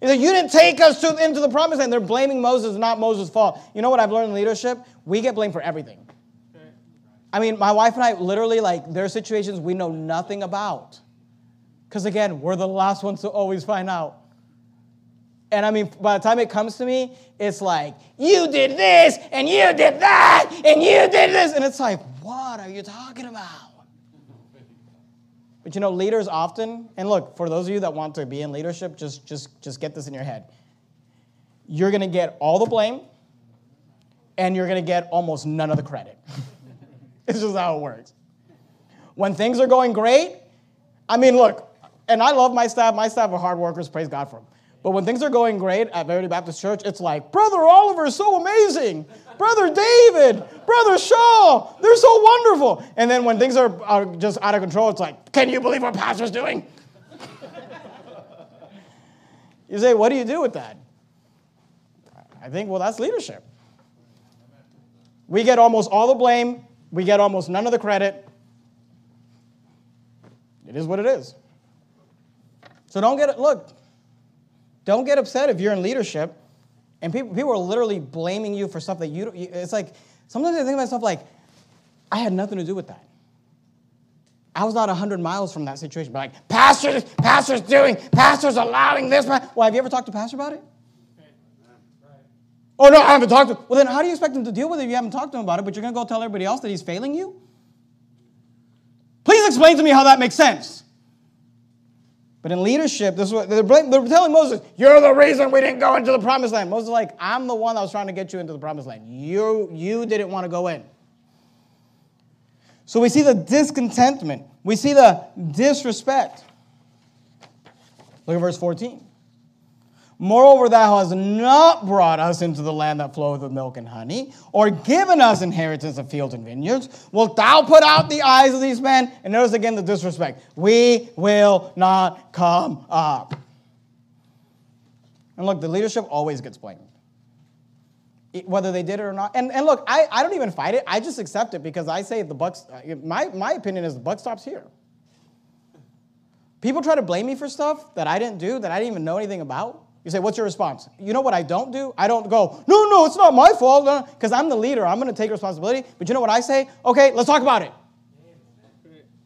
He said, You didn't take us to, into the promised land. They're blaming Moses, not Moses' fault. You know what I've learned in leadership? We get blamed for everything. I mean, my wife and I literally, like, there are situations we know nothing about. Because again, we're the last ones to always find out. And I mean, by the time it comes to me, it's like, you did this, and you did that, and you did this. And it's like, what are you talking about? But you know, leaders often, and look, for those of you that want to be in leadership, just, just, just get this in your head. You're going to get all the blame, and you're going to get almost none of the credit. it's just how it works. When things are going great, I mean, look, and I love my staff. My staff are hard workers, praise God for them. But when things are going great at Verity Baptist Church, it's like, Brother Oliver is so amazing. Brother David, Brother Shaw, they're so wonderful. And then when things are, are just out of control, it's like, can you believe what Pastor's doing? you say, what do you do with that? I think, well, that's leadership. We get almost all the blame, we get almost none of the credit. It is what it is. So don't get it, look, don't get upset if you're in leadership and people, people are literally blaming you for stuff that you don't. It's like, sometimes I think to myself, like, I had nothing to do with that. I was not 100 miles from that situation, but like, pastor's, pastor's doing, pastor's allowing this. Well, have you ever talked to pastor about it? Oh, no, I haven't talked to him. Well, then how do you expect him to deal with it if you haven't talked to him about it, but you're going to go tell everybody else that he's failing you? Please explain to me how that makes sense. But in leadership, this is what they're, they're telling Moses, You're the reason we didn't go into the promised land. Moses is like, I'm the one that was trying to get you into the promised land. You, you didn't want to go in. So we see the discontentment, we see the disrespect. Look at verse 14. Moreover, thou hast not brought us into the land that floweth with milk and honey, or given us inheritance of fields and vineyards. Wilt thou put out the eyes of these men? And notice again the disrespect. We will not come up. And look, the leadership always gets blamed, whether they did it or not. And, and look, I, I don't even fight it. I just accept it because I say the bucks. My, my opinion is the buck stops here. People try to blame me for stuff that I didn't do, that I didn't even know anything about. You say, what's your response? You know what I don't do? I don't go, no, no, it's not my fault, uh, because I'm the leader. I'm going to take responsibility. But you know what I say? Okay, let's talk about it.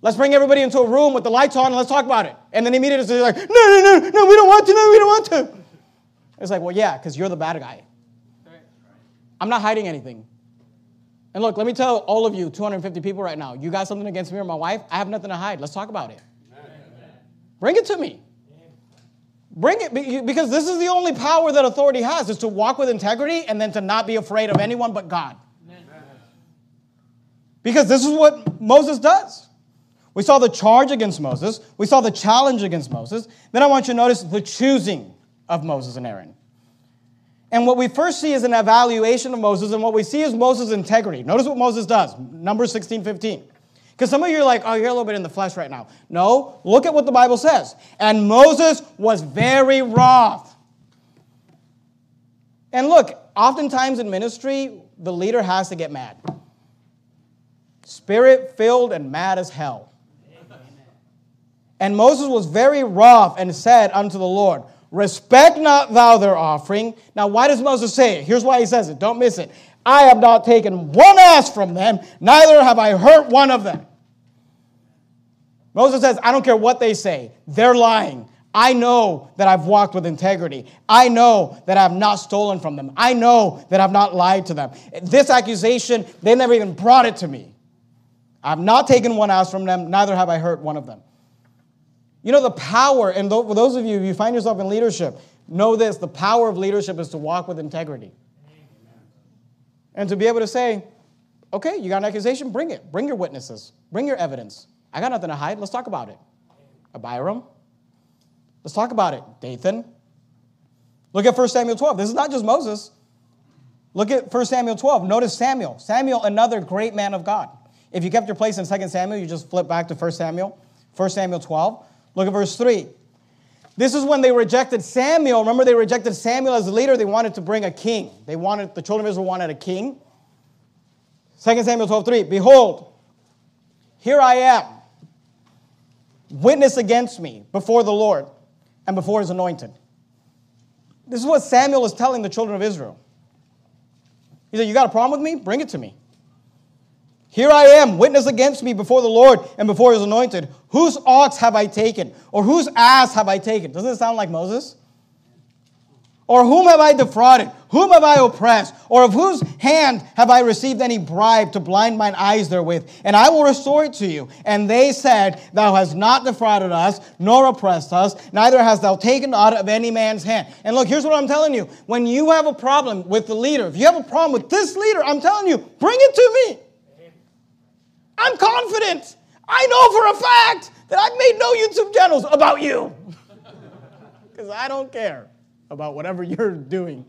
Let's bring everybody into a room with the lights on and let's talk about it. And then immediately they're like, no, no, no, no, we don't want to, no, we don't want to. It's like, well, yeah, because you're the bad guy. I'm not hiding anything. And look, let me tell all of you, 250 people right now, you got something against me or my wife? I have nothing to hide. Let's talk about it. Bring it to me. Bring it because this is the only power that authority has is to walk with integrity and then to not be afraid of anyone but God. Because this is what Moses does. We saw the charge against Moses, we saw the challenge against Moses. Then I want you to notice the choosing of Moses and Aaron. And what we first see is an evaluation of Moses, and what we see is Moses' integrity. Notice what Moses does, Numbers 16 15. Because some of you are like, oh, you're a little bit in the flesh right now. No, look at what the Bible says. And Moses was very wroth. And look, oftentimes in ministry, the leader has to get mad. Spirit filled and mad as hell. And Moses was very wroth and said unto the Lord, Respect not thou their offering. Now, why does Moses say it? Here's why he says it. Don't miss it. I have not taken one ass from them, neither have I hurt one of them. Moses says, I don't care what they say, they're lying. I know that I've walked with integrity. I know that I've not stolen from them. I know that I've not lied to them. This accusation, they never even brought it to me. I've not taken one ass from them, neither have I hurt one of them. You know, the power, and those of you, if you find yourself in leadership, know this the power of leadership is to walk with integrity. And to be able to say, okay, you got an accusation, bring it. Bring your witnesses, bring your evidence. I got nothing to hide. Let's talk about it. Abiram. Let's talk about it. Dathan. Look at 1 Samuel 12. This is not just Moses. Look at 1 Samuel 12. Notice Samuel. Samuel, another great man of God. If you kept your place in 2 Samuel, you just flip back to 1 Samuel. 1 Samuel 12. Look at verse 3. This is when they rejected Samuel. Remember, they rejected Samuel as the leader. They wanted to bring a king. They wanted, the children of Israel wanted a king. 2 Samuel 12, 3. Behold, here I am, witness against me before the Lord and before his anointed. This is what Samuel is telling the children of Israel. He said, You got a problem with me? Bring it to me. Here I am, witness against me before the Lord and before his anointed. Whose ox have I taken? Or whose ass have I taken? Doesn't it sound like Moses? Or whom have I defrauded? Whom have I oppressed? Or of whose hand have I received any bribe to blind mine eyes therewith? And I will restore it to you. And they said, Thou hast not defrauded us, nor oppressed us, neither hast thou taken aught of any man's hand. And look, here's what I'm telling you. When you have a problem with the leader, if you have a problem with this leader, I'm telling you, bring it to me. I'm confident. I know for a fact that I've made no YouTube channels about you. Because I don't care about whatever you're doing.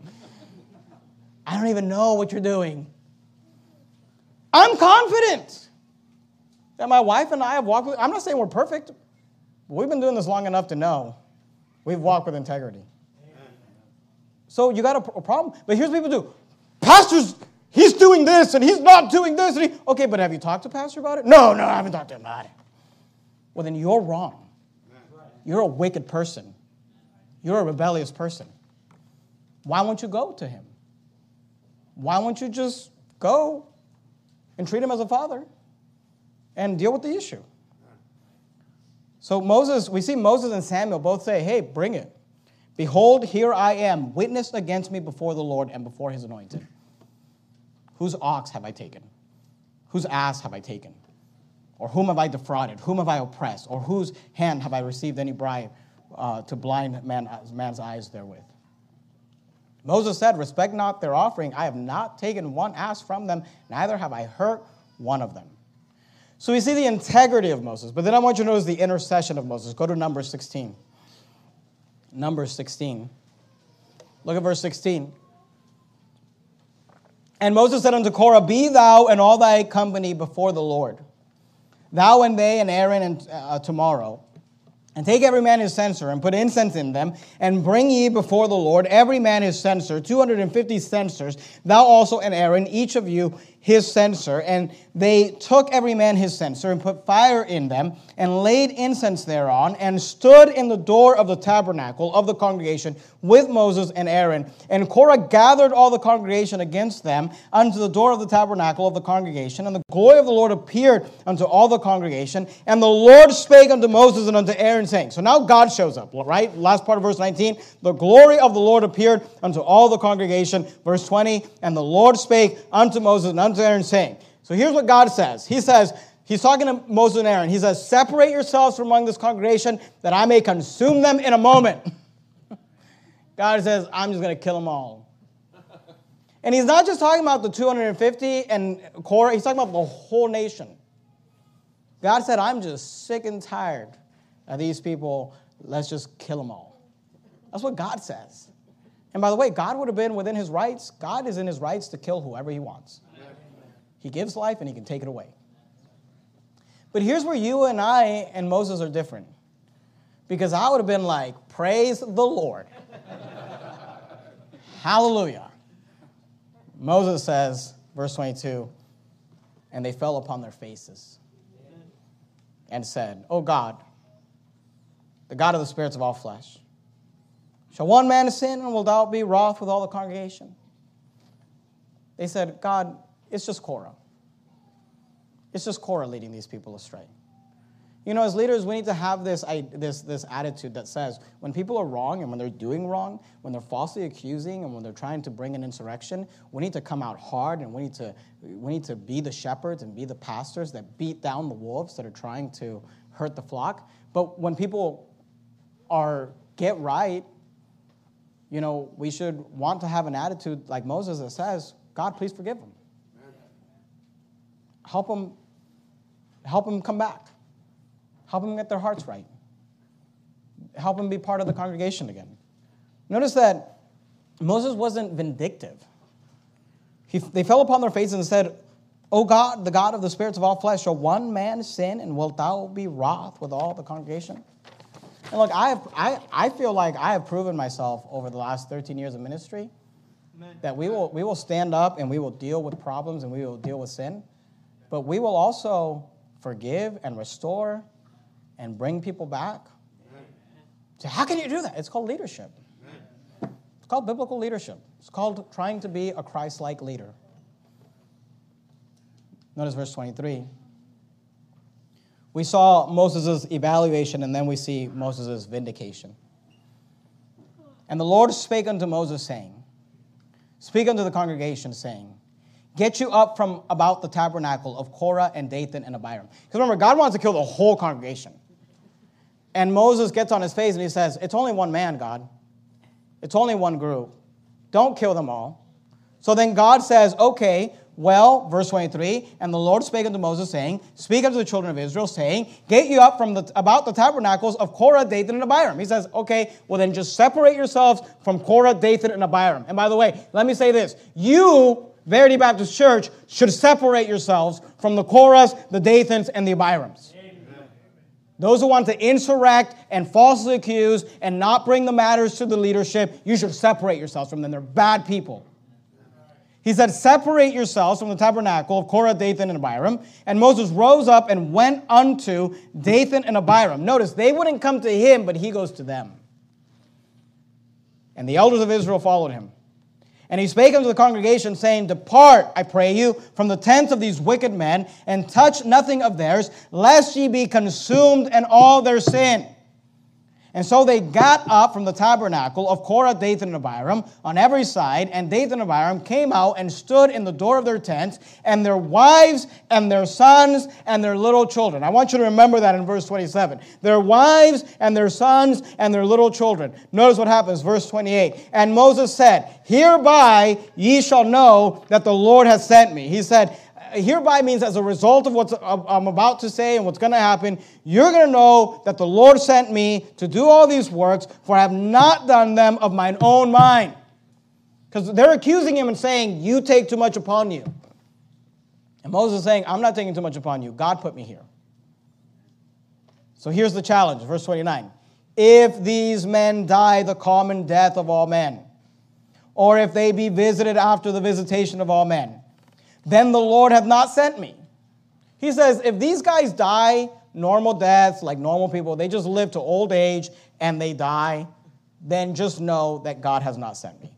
I don't even know what you're doing. I'm confident that my wife and I have walked with, I'm not saying we're perfect, but we've been doing this long enough to know we've walked with integrity. So you got a, a problem. But here's what people do. Pastors, he's doing this and he's not doing this. And He, okay, but have you talked to Pastor about it? No, no, I haven't talked to him about it. Well, then you're wrong. You're a wicked person. You're a rebellious person. Why won't you go to him? Why won't you just go and treat him as a father and deal with the issue? So Moses, we see Moses and Samuel both say, Hey, bring it. Behold, here I am, witness against me before the Lord and before his anointed. Whose ox have I taken? Whose ass have I taken? Or whom have I defrauded? Whom have I oppressed? Or whose hand have I received any bribe uh, to blind man, man's eyes therewith? Moses said, Respect not their offering. I have not taken one ass from them, neither have I hurt one of them. So we see the integrity of Moses, but then I want you to notice the intercession of Moses. Go to number 16. Number 16. Look at verse 16. And Moses said unto Korah, Be thou and all thy company before the Lord, thou and they and Aaron and uh, tomorrow. And take every man his censer, and put incense in them, and bring ye before the Lord every man his censer, 250 censers, thou also and Aaron, each of you his censer. And they took every man his censer, and put fire in them, and laid incense thereon, and stood in the door of the tabernacle of the congregation with Moses and Aaron. And Korah gathered all the congregation against them unto the door of the tabernacle of the congregation. And the glory of the Lord appeared unto all the congregation. And the Lord spake unto Moses and unto Aaron, saying, So now God shows up, right? Last part of verse 19. The glory of the Lord appeared unto all the congregation. Verse 20. And the Lord spake unto Moses and unto Aaron, saying, So here's what God says. He says, He's talking to Moses and Aaron. He says, Separate yourselves from among this congregation that I may consume them in a moment. God says, I'm just going to kill them all. And he's not just talking about the 250 and Korah, he's talking about the whole nation. God said, I'm just sick and tired of these people. Let's just kill them all. That's what God says. And by the way, God would have been within his rights. God is in his rights to kill whoever he wants. He gives life and he can take it away. But here's where you and I and Moses are different. Because I would have been like, praise the Lord. Hallelujah. Moses says, verse 22, and they fell upon their faces and said, O God, the God of the spirits of all flesh, shall one man sin and will thou be wroth with all the congregation? They said, God, it's just Korah. It's just Korah leading these people astray. You know, as leaders, we need to have this, this, this attitude that says when people are wrong and when they're doing wrong, when they're falsely accusing and when they're trying to bring an insurrection, we need to come out hard and we need to, we need to be the shepherds and be the pastors that beat down the wolves that are trying to hurt the flock. But when people are get right, you know, we should want to have an attitude like Moses that says, God, please forgive them. Help them, help them come back. Help them get their hearts right. Help them be part of the congregation again. Notice that Moses wasn't vindictive. He, they fell upon their faces and said, O God, the God of the spirits of all flesh, shall one man sin and wilt thou be wroth with all the congregation? And look, I, have, I, I feel like I have proven myself over the last 13 years of ministry That we will, we will stand up and we will deal with problems and we will deal with sin, but we will also forgive and restore and bring people back. So, how can you do that? It's called leadership. It's called biblical leadership. It's called trying to be a Christ like leader. Notice verse 23. We saw Moses' evaluation and then we see Moses' vindication. And the Lord spake unto Moses, saying, Speak unto the congregation, saying, Get you up from about the tabernacle of Korah and Dathan and Abiram. Because remember, God wants to kill the whole congregation. And Moses gets on his face and he says, It's only one man, God. It's only one group. Don't kill them all. So then God says, Okay, well, verse 23, and the Lord spake unto Moses, saying, Speak unto the children of Israel, saying, Get you up from the, about the tabernacles of Korah, Dathan, and Abiram. He says, Okay, well then just separate yourselves from Korah, Dathan, and Abiram. And by the way, let me say this. You, Verity Baptist Church, should separate yourselves from the Korahs, the Dathans, and the Abirams. Those who want to insurrect and falsely accuse and not bring the matters to the leadership, you should separate yourselves from them. They're bad people. He said, Separate yourselves from the tabernacle of Korah, Dathan, and Abiram. And Moses rose up and went unto Dathan and Abiram. Notice, they wouldn't come to him, but he goes to them. And the elders of Israel followed him. And he spake unto the congregation, saying, Depart, I pray you, from the tents of these wicked men, and touch nothing of theirs, lest ye be consumed in all their sin. And so they got up from the tabernacle of Korah, Dathan, and Abiram on every side, and Dathan and Abiram came out and stood in the door of their tents, and their wives and their sons and their little children. I want you to remember that in verse 27. Their wives and their sons and their little children. Notice what happens, verse 28. And Moses said, Hereby ye shall know that the Lord has sent me. He said, hereby means as a result of what I'm about to say and what's going to happen, you're going to know that the Lord sent me to do all these works, for I have not done them of mine own mind. Because they're accusing him and saying, You take too much upon you. And Moses is saying, I'm not taking too much upon you. God put me here. So here's the challenge, verse 29. If these men die the common death of all men, or if they be visited after the visitation of all men, then the Lord hath not sent me. He says, if these guys die normal deaths, like normal people, they just live to old age and they die, then just know that God has not sent me.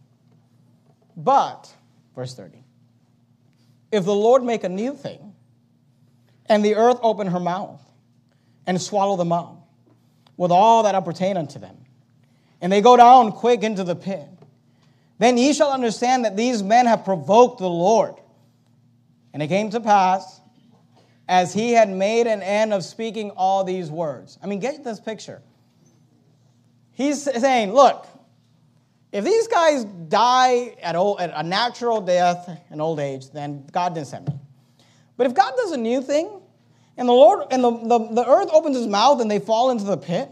But, verse 30, if the Lord make a new thing, and the earth open her mouth, and swallow them up, with all that appertain unto them, and they go down quick into the pit, then ye shall understand that these men have provoked the Lord and it came to pass, as he had made an end of speaking all these words. I mean, get this picture. He's saying, look, if these guys die at, old, at a natural death in old age, then God didn't send me. But if God does a new thing, and the Lord and the, the, the earth opens his mouth and they fall into the pit,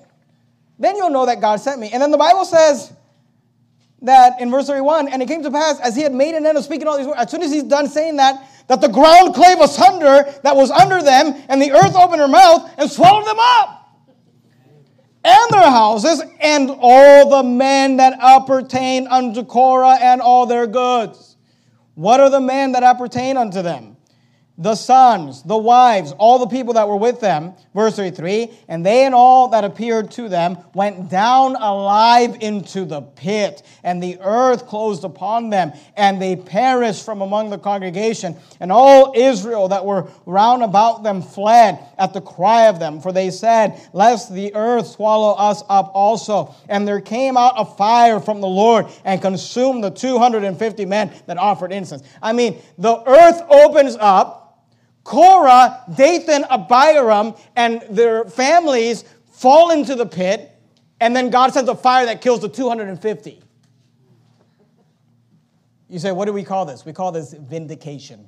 then you'll know that God sent me. And then the Bible says that in verse 31, and it came to pass as he had made an end of speaking all these words, as soon as he's done saying that, that the ground clave asunder that was under them, and the earth opened her mouth and swallowed them up. And their houses, and all the men that appertain unto Korah, and all their goods. What are the men that appertain unto them? The sons, the wives, all the people that were with them. Verse 33 And they and all that appeared to them went down alive into the pit, and the earth closed upon them, and they perished from among the congregation. And all Israel that were round about them fled at the cry of them, for they said, Lest the earth swallow us up also. And there came out a fire from the Lord and consumed the 250 men that offered incense. I mean, the earth opens up Korah, Dathan, Abiram, and their families fall into the pit, and then God sends a fire that kills the 250. You say, what do we call this? We call this vindication.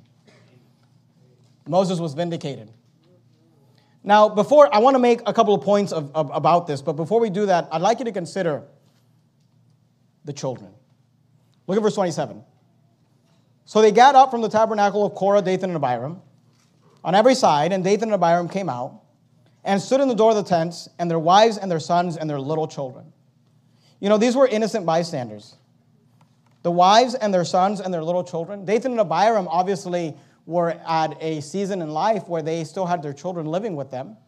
Moses was vindicated. Now, before I want to make a couple of points of, of, about this, but before we do that, I'd like you to consider the children. Look at verse 27. So they got up from the tabernacle of Korah, Dathan, and Abiram on every side, and Dathan and Abiram came out and stood in the door of the tents, and their wives and their sons and their little children. You know, these were innocent bystanders. the wives and their sons and their little children. Dathan and Abiram obviously were at a season in life where they still had their children living with them.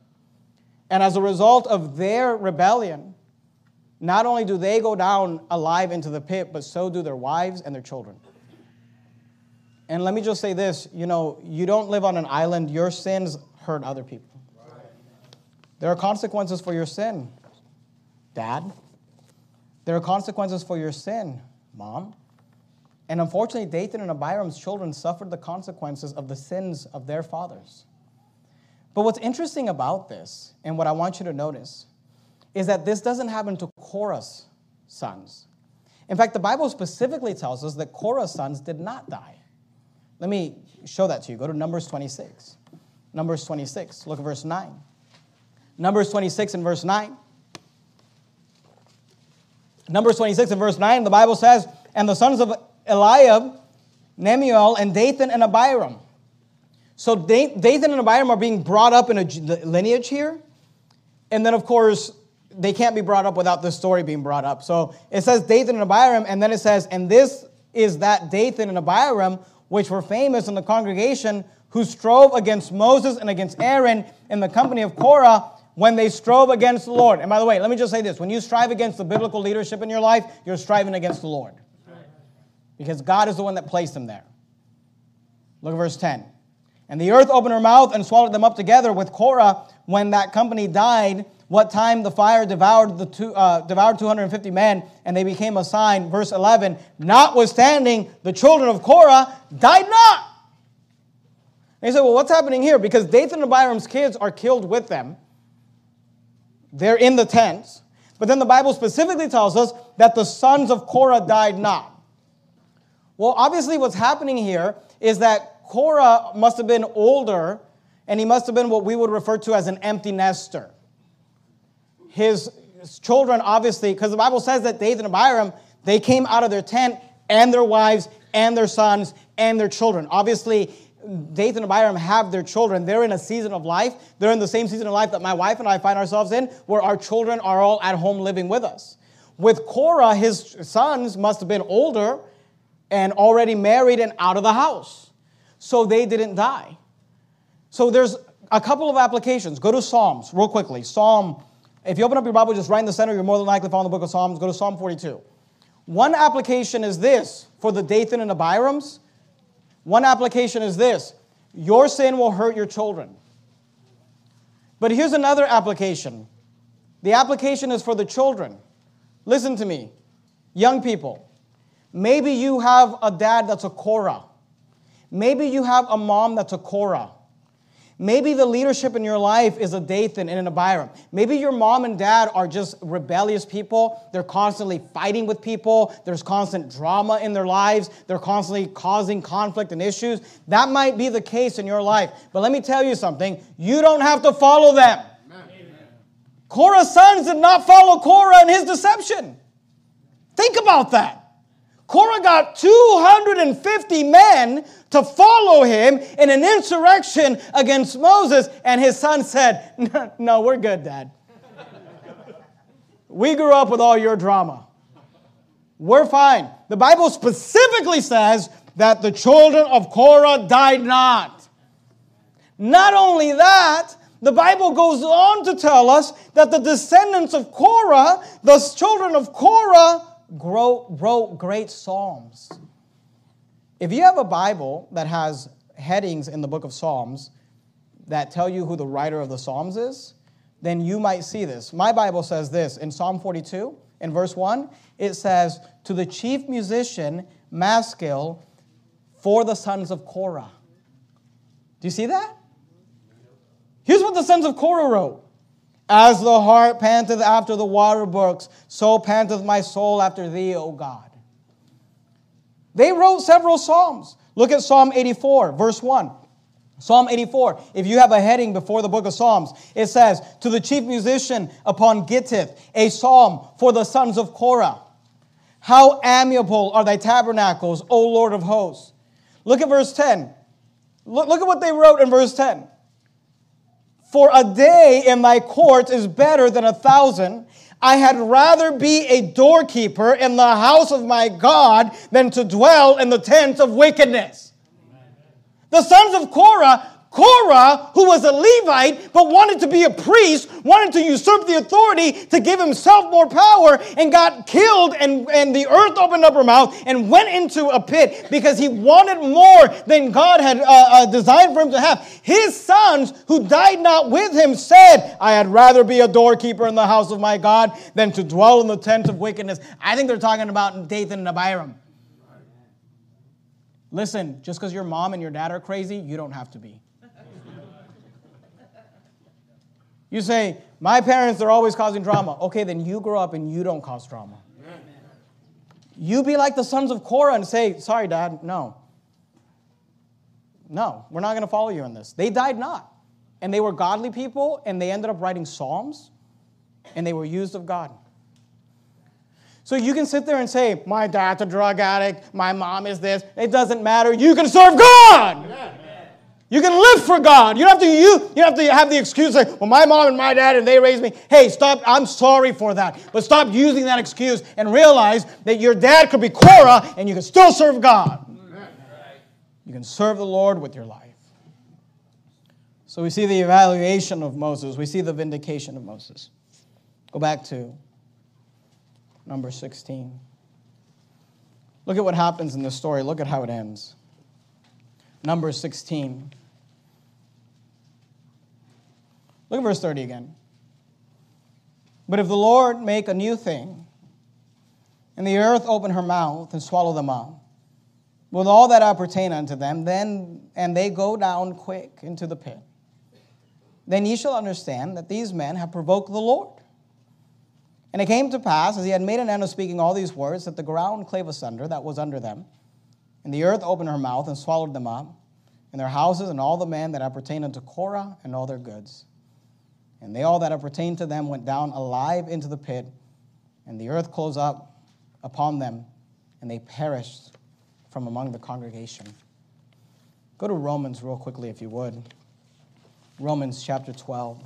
And as a result of their rebellion, not only do they go down alive into the pit, but so do their wives and their children. And let me just say this you know, you don't live on an island, your sins hurt other people. There are consequences for your sin, dad. There are consequences for your sin, mom. And unfortunately, Dathan and Abiram's children suffered the consequences of the sins of their fathers. But what's interesting about this, and what I want you to notice, is that this doesn't happen to Korah's sons. In fact, the Bible specifically tells us that Korah's sons did not die. Let me show that to you. Go to Numbers 26. Numbers 26. Look at verse 9. Numbers 26 and verse 9. Numbers 26 and verse 9, the Bible says, And the sons of Eliab, Nemuel, and Dathan and Abiram. So Dathan and Abiram are being brought up in a lineage here. And then, of course, they can't be brought up without this story being brought up. So it says Dathan and Abiram, and then it says, and this is that Dathan and Abiram, which were famous in the congregation, who strove against Moses and against Aaron in the company of Korah when they strove against the Lord. And by the way, let me just say this when you strive against the biblical leadership in your life, you're striving against the Lord. Because God is the one that placed them there. Look at verse 10. And the earth opened her mouth and swallowed them up together with Korah when that company died what time the fire devoured, the two, uh, devoured 250 men, and they became a sign. Verse 11, notwithstanding, the children of Korah died not. And you say, well, what's happening here? Because Dathan and Abiram's kids are killed with them. They're in the tents. But then the Bible specifically tells us that the sons of Korah died not. Well, obviously, what's happening here is that Korah must have been older, and he must have been what we would refer to as an empty nester his children, obviously, because the Bible says that Dathan and Abiram, they came out of their tent and their wives and their sons and their children. Obviously, Dathan and Abiram have their children. They're in a season of life. They're in the same season of life that my wife and I find ourselves in, where our children are all at home living with us. With Korah, his sons must have been older and already married and out of the house. So they didn't die. So there's a couple of applications. Go to Psalms real quickly. Psalm if you open up your Bible, just right in the center, you're more than likely to found the book of Psalms. Go to Psalm 42. One application is this for the Dathan and Abirams. One application is this your sin will hurt your children. But here's another application the application is for the children. Listen to me, young people. Maybe you have a dad that's a Korah. Maybe you have a mom that's a Korah. Maybe the leadership in your life is a Dathan and an Abiram. Maybe your mom and dad are just rebellious people. They're constantly fighting with people. There's constant drama in their lives. They're constantly causing conflict and issues. That might be the case in your life. But let me tell you something you don't have to follow them. Amen. Korah's sons did not follow Korah and his deception. Think about that. Korah got 250 men to follow him in an insurrection against Moses, and his son said, No, no we're good, Dad. We grew up with all your drama. We're fine. The Bible specifically says that the children of Korah died not. Not only that, the Bible goes on to tell us that the descendants of Korah, the children of Korah, wrote great psalms. If you have a Bible that has headings in the book of Psalms that tell you who the writer of the Psalms is, then you might see this. My Bible says this in Psalm 42, in verse 1, it says, To the chief musician, Maskil, for the sons of Korah. Do you see that? Here's what the sons of Korah wrote as the hart panteth after the water brooks, so panteth my soul after thee, O God. They wrote several Psalms. Look at Psalm 84, verse 1. Psalm 84, if you have a heading before the book of Psalms, it says, To the chief musician upon Gittith, a psalm for the sons of Korah. How amiable are thy tabernacles, O Lord of hosts. Look at verse 10. Look, look at what they wrote in verse 10. For a day in thy courts is better than a thousand. I had rather be a doorkeeper in the house of my God than to dwell in the tent of wickedness. The sons of Korah Korah, who was a Levite but wanted to be a priest, wanted to usurp the authority to give himself more power, and got killed, and, and the earth opened up her mouth and went into a pit because he wanted more than God had uh, uh, designed for him to have. His sons, who died not with him, said, I had rather be a doorkeeper in the house of my God than to dwell in the tent of wickedness. I think they're talking about Dathan and Abiram. Listen, just because your mom and your dad are crazy, you don't have to be. You say, My parents, they're always causing drama. Okay, then you grow up and you don't cause drama. You be like the sons of Korah and say, Sorry, dad, no. No, we're not going to follow you in this. They died not. And they were godly people, and they ended up writing Psalms, and they were used of God. So you can sit there and say, My dad's a drug addict, my mom is this. It doesn't matter. You can serve God. You can live for God. You don't have to, you, you have, to have the excuse like, well, my mom and my dad and they raised me. Hey, stop. I'm sorry for that. But stop using that excuse and realize that your dad could be Korah and you can still serve God. You can serve the Lord with your life. So we see the evaluation of Moses, we see the vindication of Moses. Go back to number 16. Look at what happens in the story. Look at how it ends. Number 16. Look at verse 30 again. But if the Lord make a new thing, and the earth open her mouth and swallow them up, with all that appertain unto them, then and they go down quick into the pit, then ye shall understand that these men have provoked the Lord. And it came to pass, as he had made an end of speaking all these words, that the ground clave asunder that was under them, and the earth opened her mouth and swallowed them up, and their houses and all the men that appertain unto Korah and all their goods. And they all that appertained to them went down alive into the pit, and the earth closed up upon them, and they perished from among the congregation. Go to Romans real quickly, if you would. Romans chapter 12.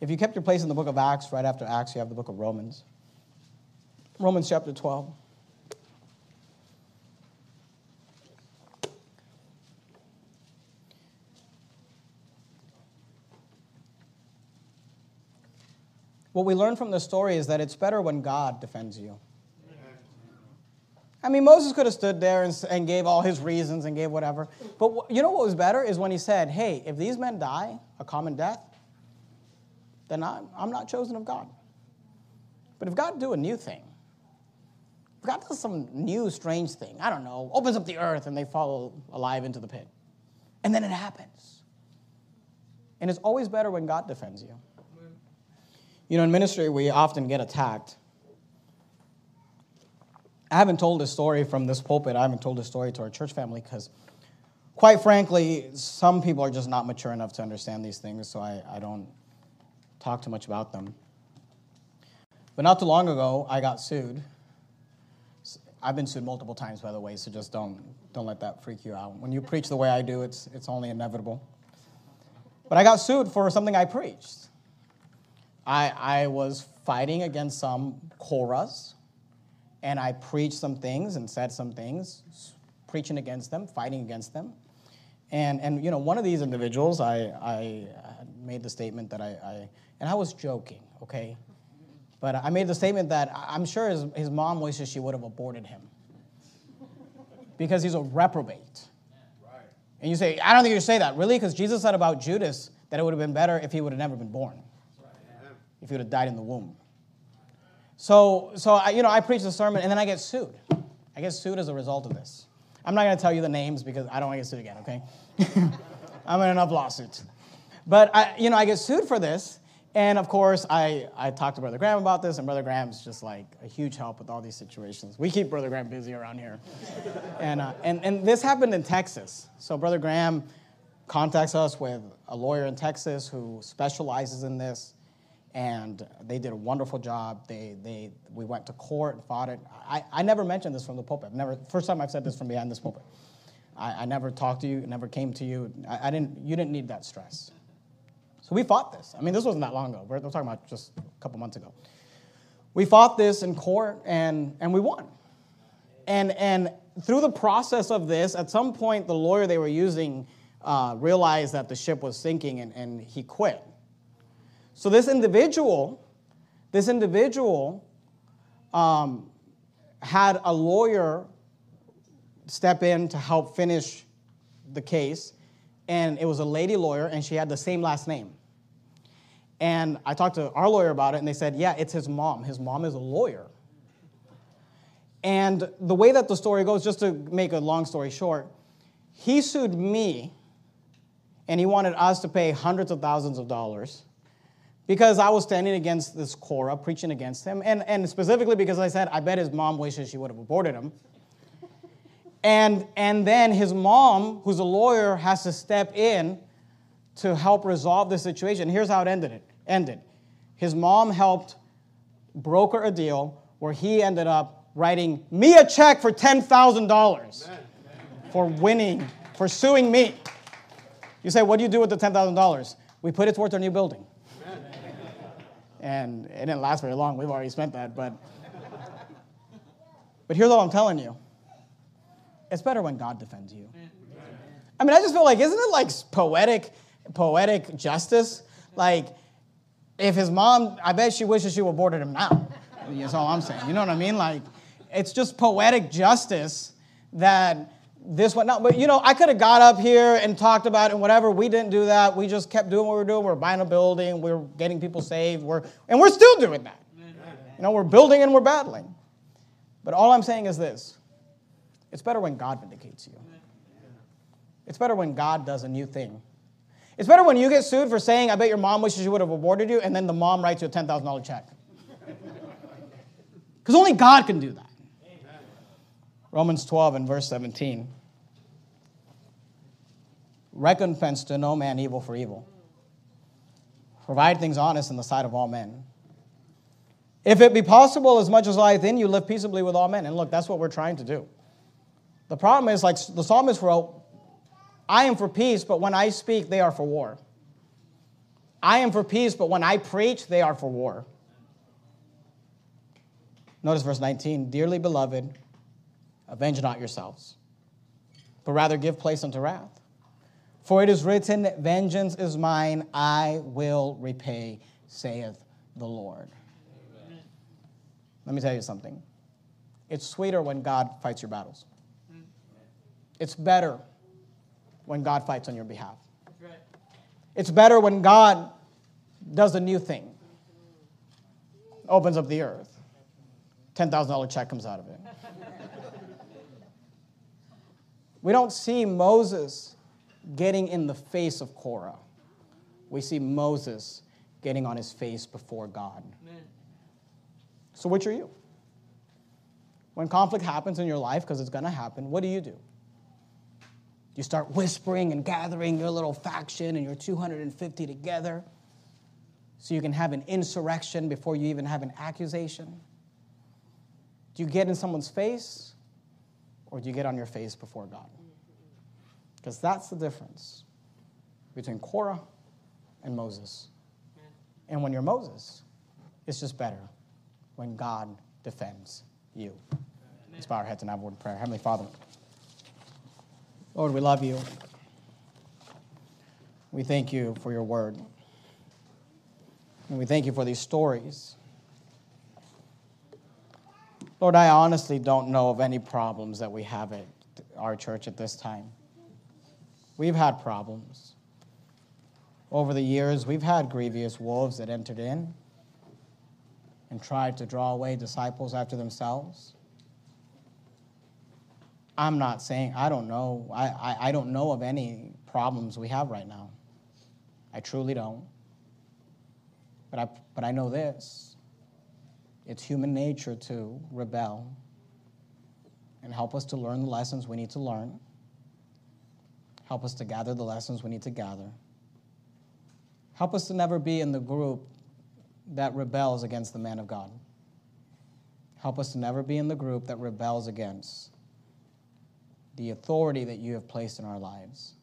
If you kept your place in the book of Acts, right after Acts, you have the book of Romans. Romans chapter 12. What we learn from this story is that it's better when God defends you. I mean, Moses could have stood there and, and gave all his reasons and gave whatever. But you know what was better is when he said, hey, if these men die a common death, then I'm, I'm not chosen of God. But if God do a new thing, if God does some new strange thing, I don't know, opens up the earth and they fall alive into the pit, and then it happens. And it's always better when God defends you. You know, in ministry, we often get attacked. I haven't told this story from this pulpit. I haven't told this story to our church family because, quite frankly, some people are just not mature enough to understand these things, so I, I don't talk too much about them. But not too long ago, I got sued. I've been sued multiple times, by the way, so just don't, don't let that freak you out. When you preach the way I do, it's, it's only inevitable. But I got sued for something I preached. I, I was fighting against some Korahs, and I preached some things and said some things, preaching against them, fighting against them. And, and you know, one of these individuals, I, I uh, made the statement that I, I, and I was joking, okay? But I made the statement that I'm sure his, his mom wishes she would have aborted him because he's a reprobate. And you say, I don't think you say that. Really? Because Jesus said about Judas that it would have been better if he would have never been born if he would have died in the womb. So, so I, you know, I preach the sermon and then I get sued. I get sued as a result of this. I'm not going to tell you the names because I don't want to get sued again, okay? I'm in enough lawsuits. But, I, you know, I get sued for this. And of course, I, I talked to Brother Graham about this, and Brother Graham's just like a huge help with all these situations. We keep Brother Graham busy around here. and, uh, and, and this happened in Texas. So Brother Graham contacts us with a lawyer in Texas who specializes in this and they did a wonderful job. They, they, we went to court and fought it. I, I never mentioned this from the pulpit. never, first time I've said this from behind this pulpit. I, I never talked to you, never came to you. I, I, didn't, you didn't need that stress. So we fought this. I mean, this wasn't that long ago. We're, we're talking about just a couple months ago. We fought this in court and, and we won. And, and through the process of this, at some point, the lawyer they were using uh, realized that the ship was sinking and, and he quit. So this individual, this individual um, had a lawyer step in to help finish the case, and it was a lady lawyer, and she had the same last name. And I talked to our lawyer about it, and they said, yeah, it's his mom. His mom is a lawyer. And the way that the story goes, just to make a long story short, he sued me, and he wanted us to pay hundreds of thousands of dollars because I was standing against this Korah, preaching against him, and, and specifically because I said, I bet his mom wishes she would have aborted him. And, and then his mom, who's a lawyer, has to step in to help resolve the situation. Here's how it ended. It ended. His mom helped broker a deal where he ended up writing me a check for $10,000 for winning, for suing me. You say, what do you do with the $10,000? We put it towards our new building. And it didn't last very long. We've already spent that, but but here's all I'm telling you. It's better when God defends you. I mean, I just feel like, isn't it like poetic, poetic justice? Like, if his mom, I bet she wishes she aborted him now. That's all I'm saying. You know what I mean? Like, it's just poetic justice that this went not. But you know, I could have got up here and talked about it and whatever. We didn't do that. We just kept doing what we were doing. We we're buying a building. We we're getting people saved. We're and we're still doing that. You know, we're building and we're battling. But all I'm saying is this: it's better when God vindicates you. It's better when God does a new thing. It's better when you get sued for saying, "I bet your mom wishes she would have aborted you," and then the mom writes you a ten thousand dollar check. Because only God can do that. Romans 12 and verse 17. Recompense to no man evil for evil. Provide things honest in the sight of all men. If it be possible, as much as lieth in you, live peaceably with all men. And look, that's what we're trying to do. The problem is, like the psalmist wrote, I am for peace, but when I speak, they are for war. I am for peace, but when I preach, they are for war. Notice verse 19 Dearly beloved, Avenge not yourselves, but rather give place unto wrath. For it is written, Vengeance is mine, I will repay, saith the Lord. Amen. Let me tell you something. It's sweeter when God fights your battles. Mm-hmm. It's better when God fights on your behalf. It's better when God does a new thing, opens up the earth. $10,000 check comes out of it. We don't see Moses getting in the face of Korah. We see Moses getting on his face before God. Amen. So, which are you? When conflict happens in your life, because it's going to happen, what do you do? You start whispering and gathering your little faction and your 250 together so you can have an insurrection before you even have an accusation? Do you get in someone's face or do you get on your face before God? Because that's the difference between Korah and Moses. And when you're Moses, it's just better when God defends you. Let's bow our heads and have a word of prayer. Heavenly Father, Lord, we love you. We thank you for your word. And we thank you for these stories Lord, I honestly don't know of any problems that we have at our church at this time. We've had problems. Over the years, we've had grievous wolves that entered in and tried to draw away disciples after themselves. I'm not saying, I don't know. I, I, I, don't know of any problems we have right now. I truly don't. But I, but I know this it's human nature to rebel and help us to learn the lessons we need to learn. Help us to gather the lessons we need to gather. Help us to never be in the group that rebels against the man of God. Help us to never be in the group that rebels against the authority that you have placed in our lives.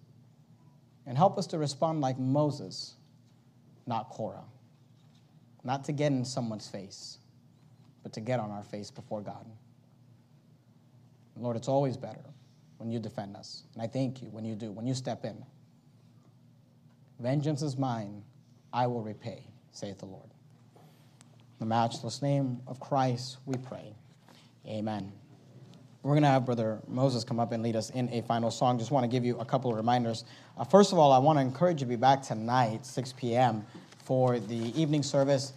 And help us to respond like Moses not Korah. Not to get in someone's face, but to get on our face before God. Lord, it's always better when you defend us. And I thank you when you do, when you step in. Vengeance is mine, I will repay, saith the Lord. In the matchless name of Christ, we pray. Amen. We're going to have Brother Moses come up and lead us in a final song. Just want to give you a couple of reminders. Uh, first of all, I want to encourage you to be back tonight, 6 p.m., for the evening service.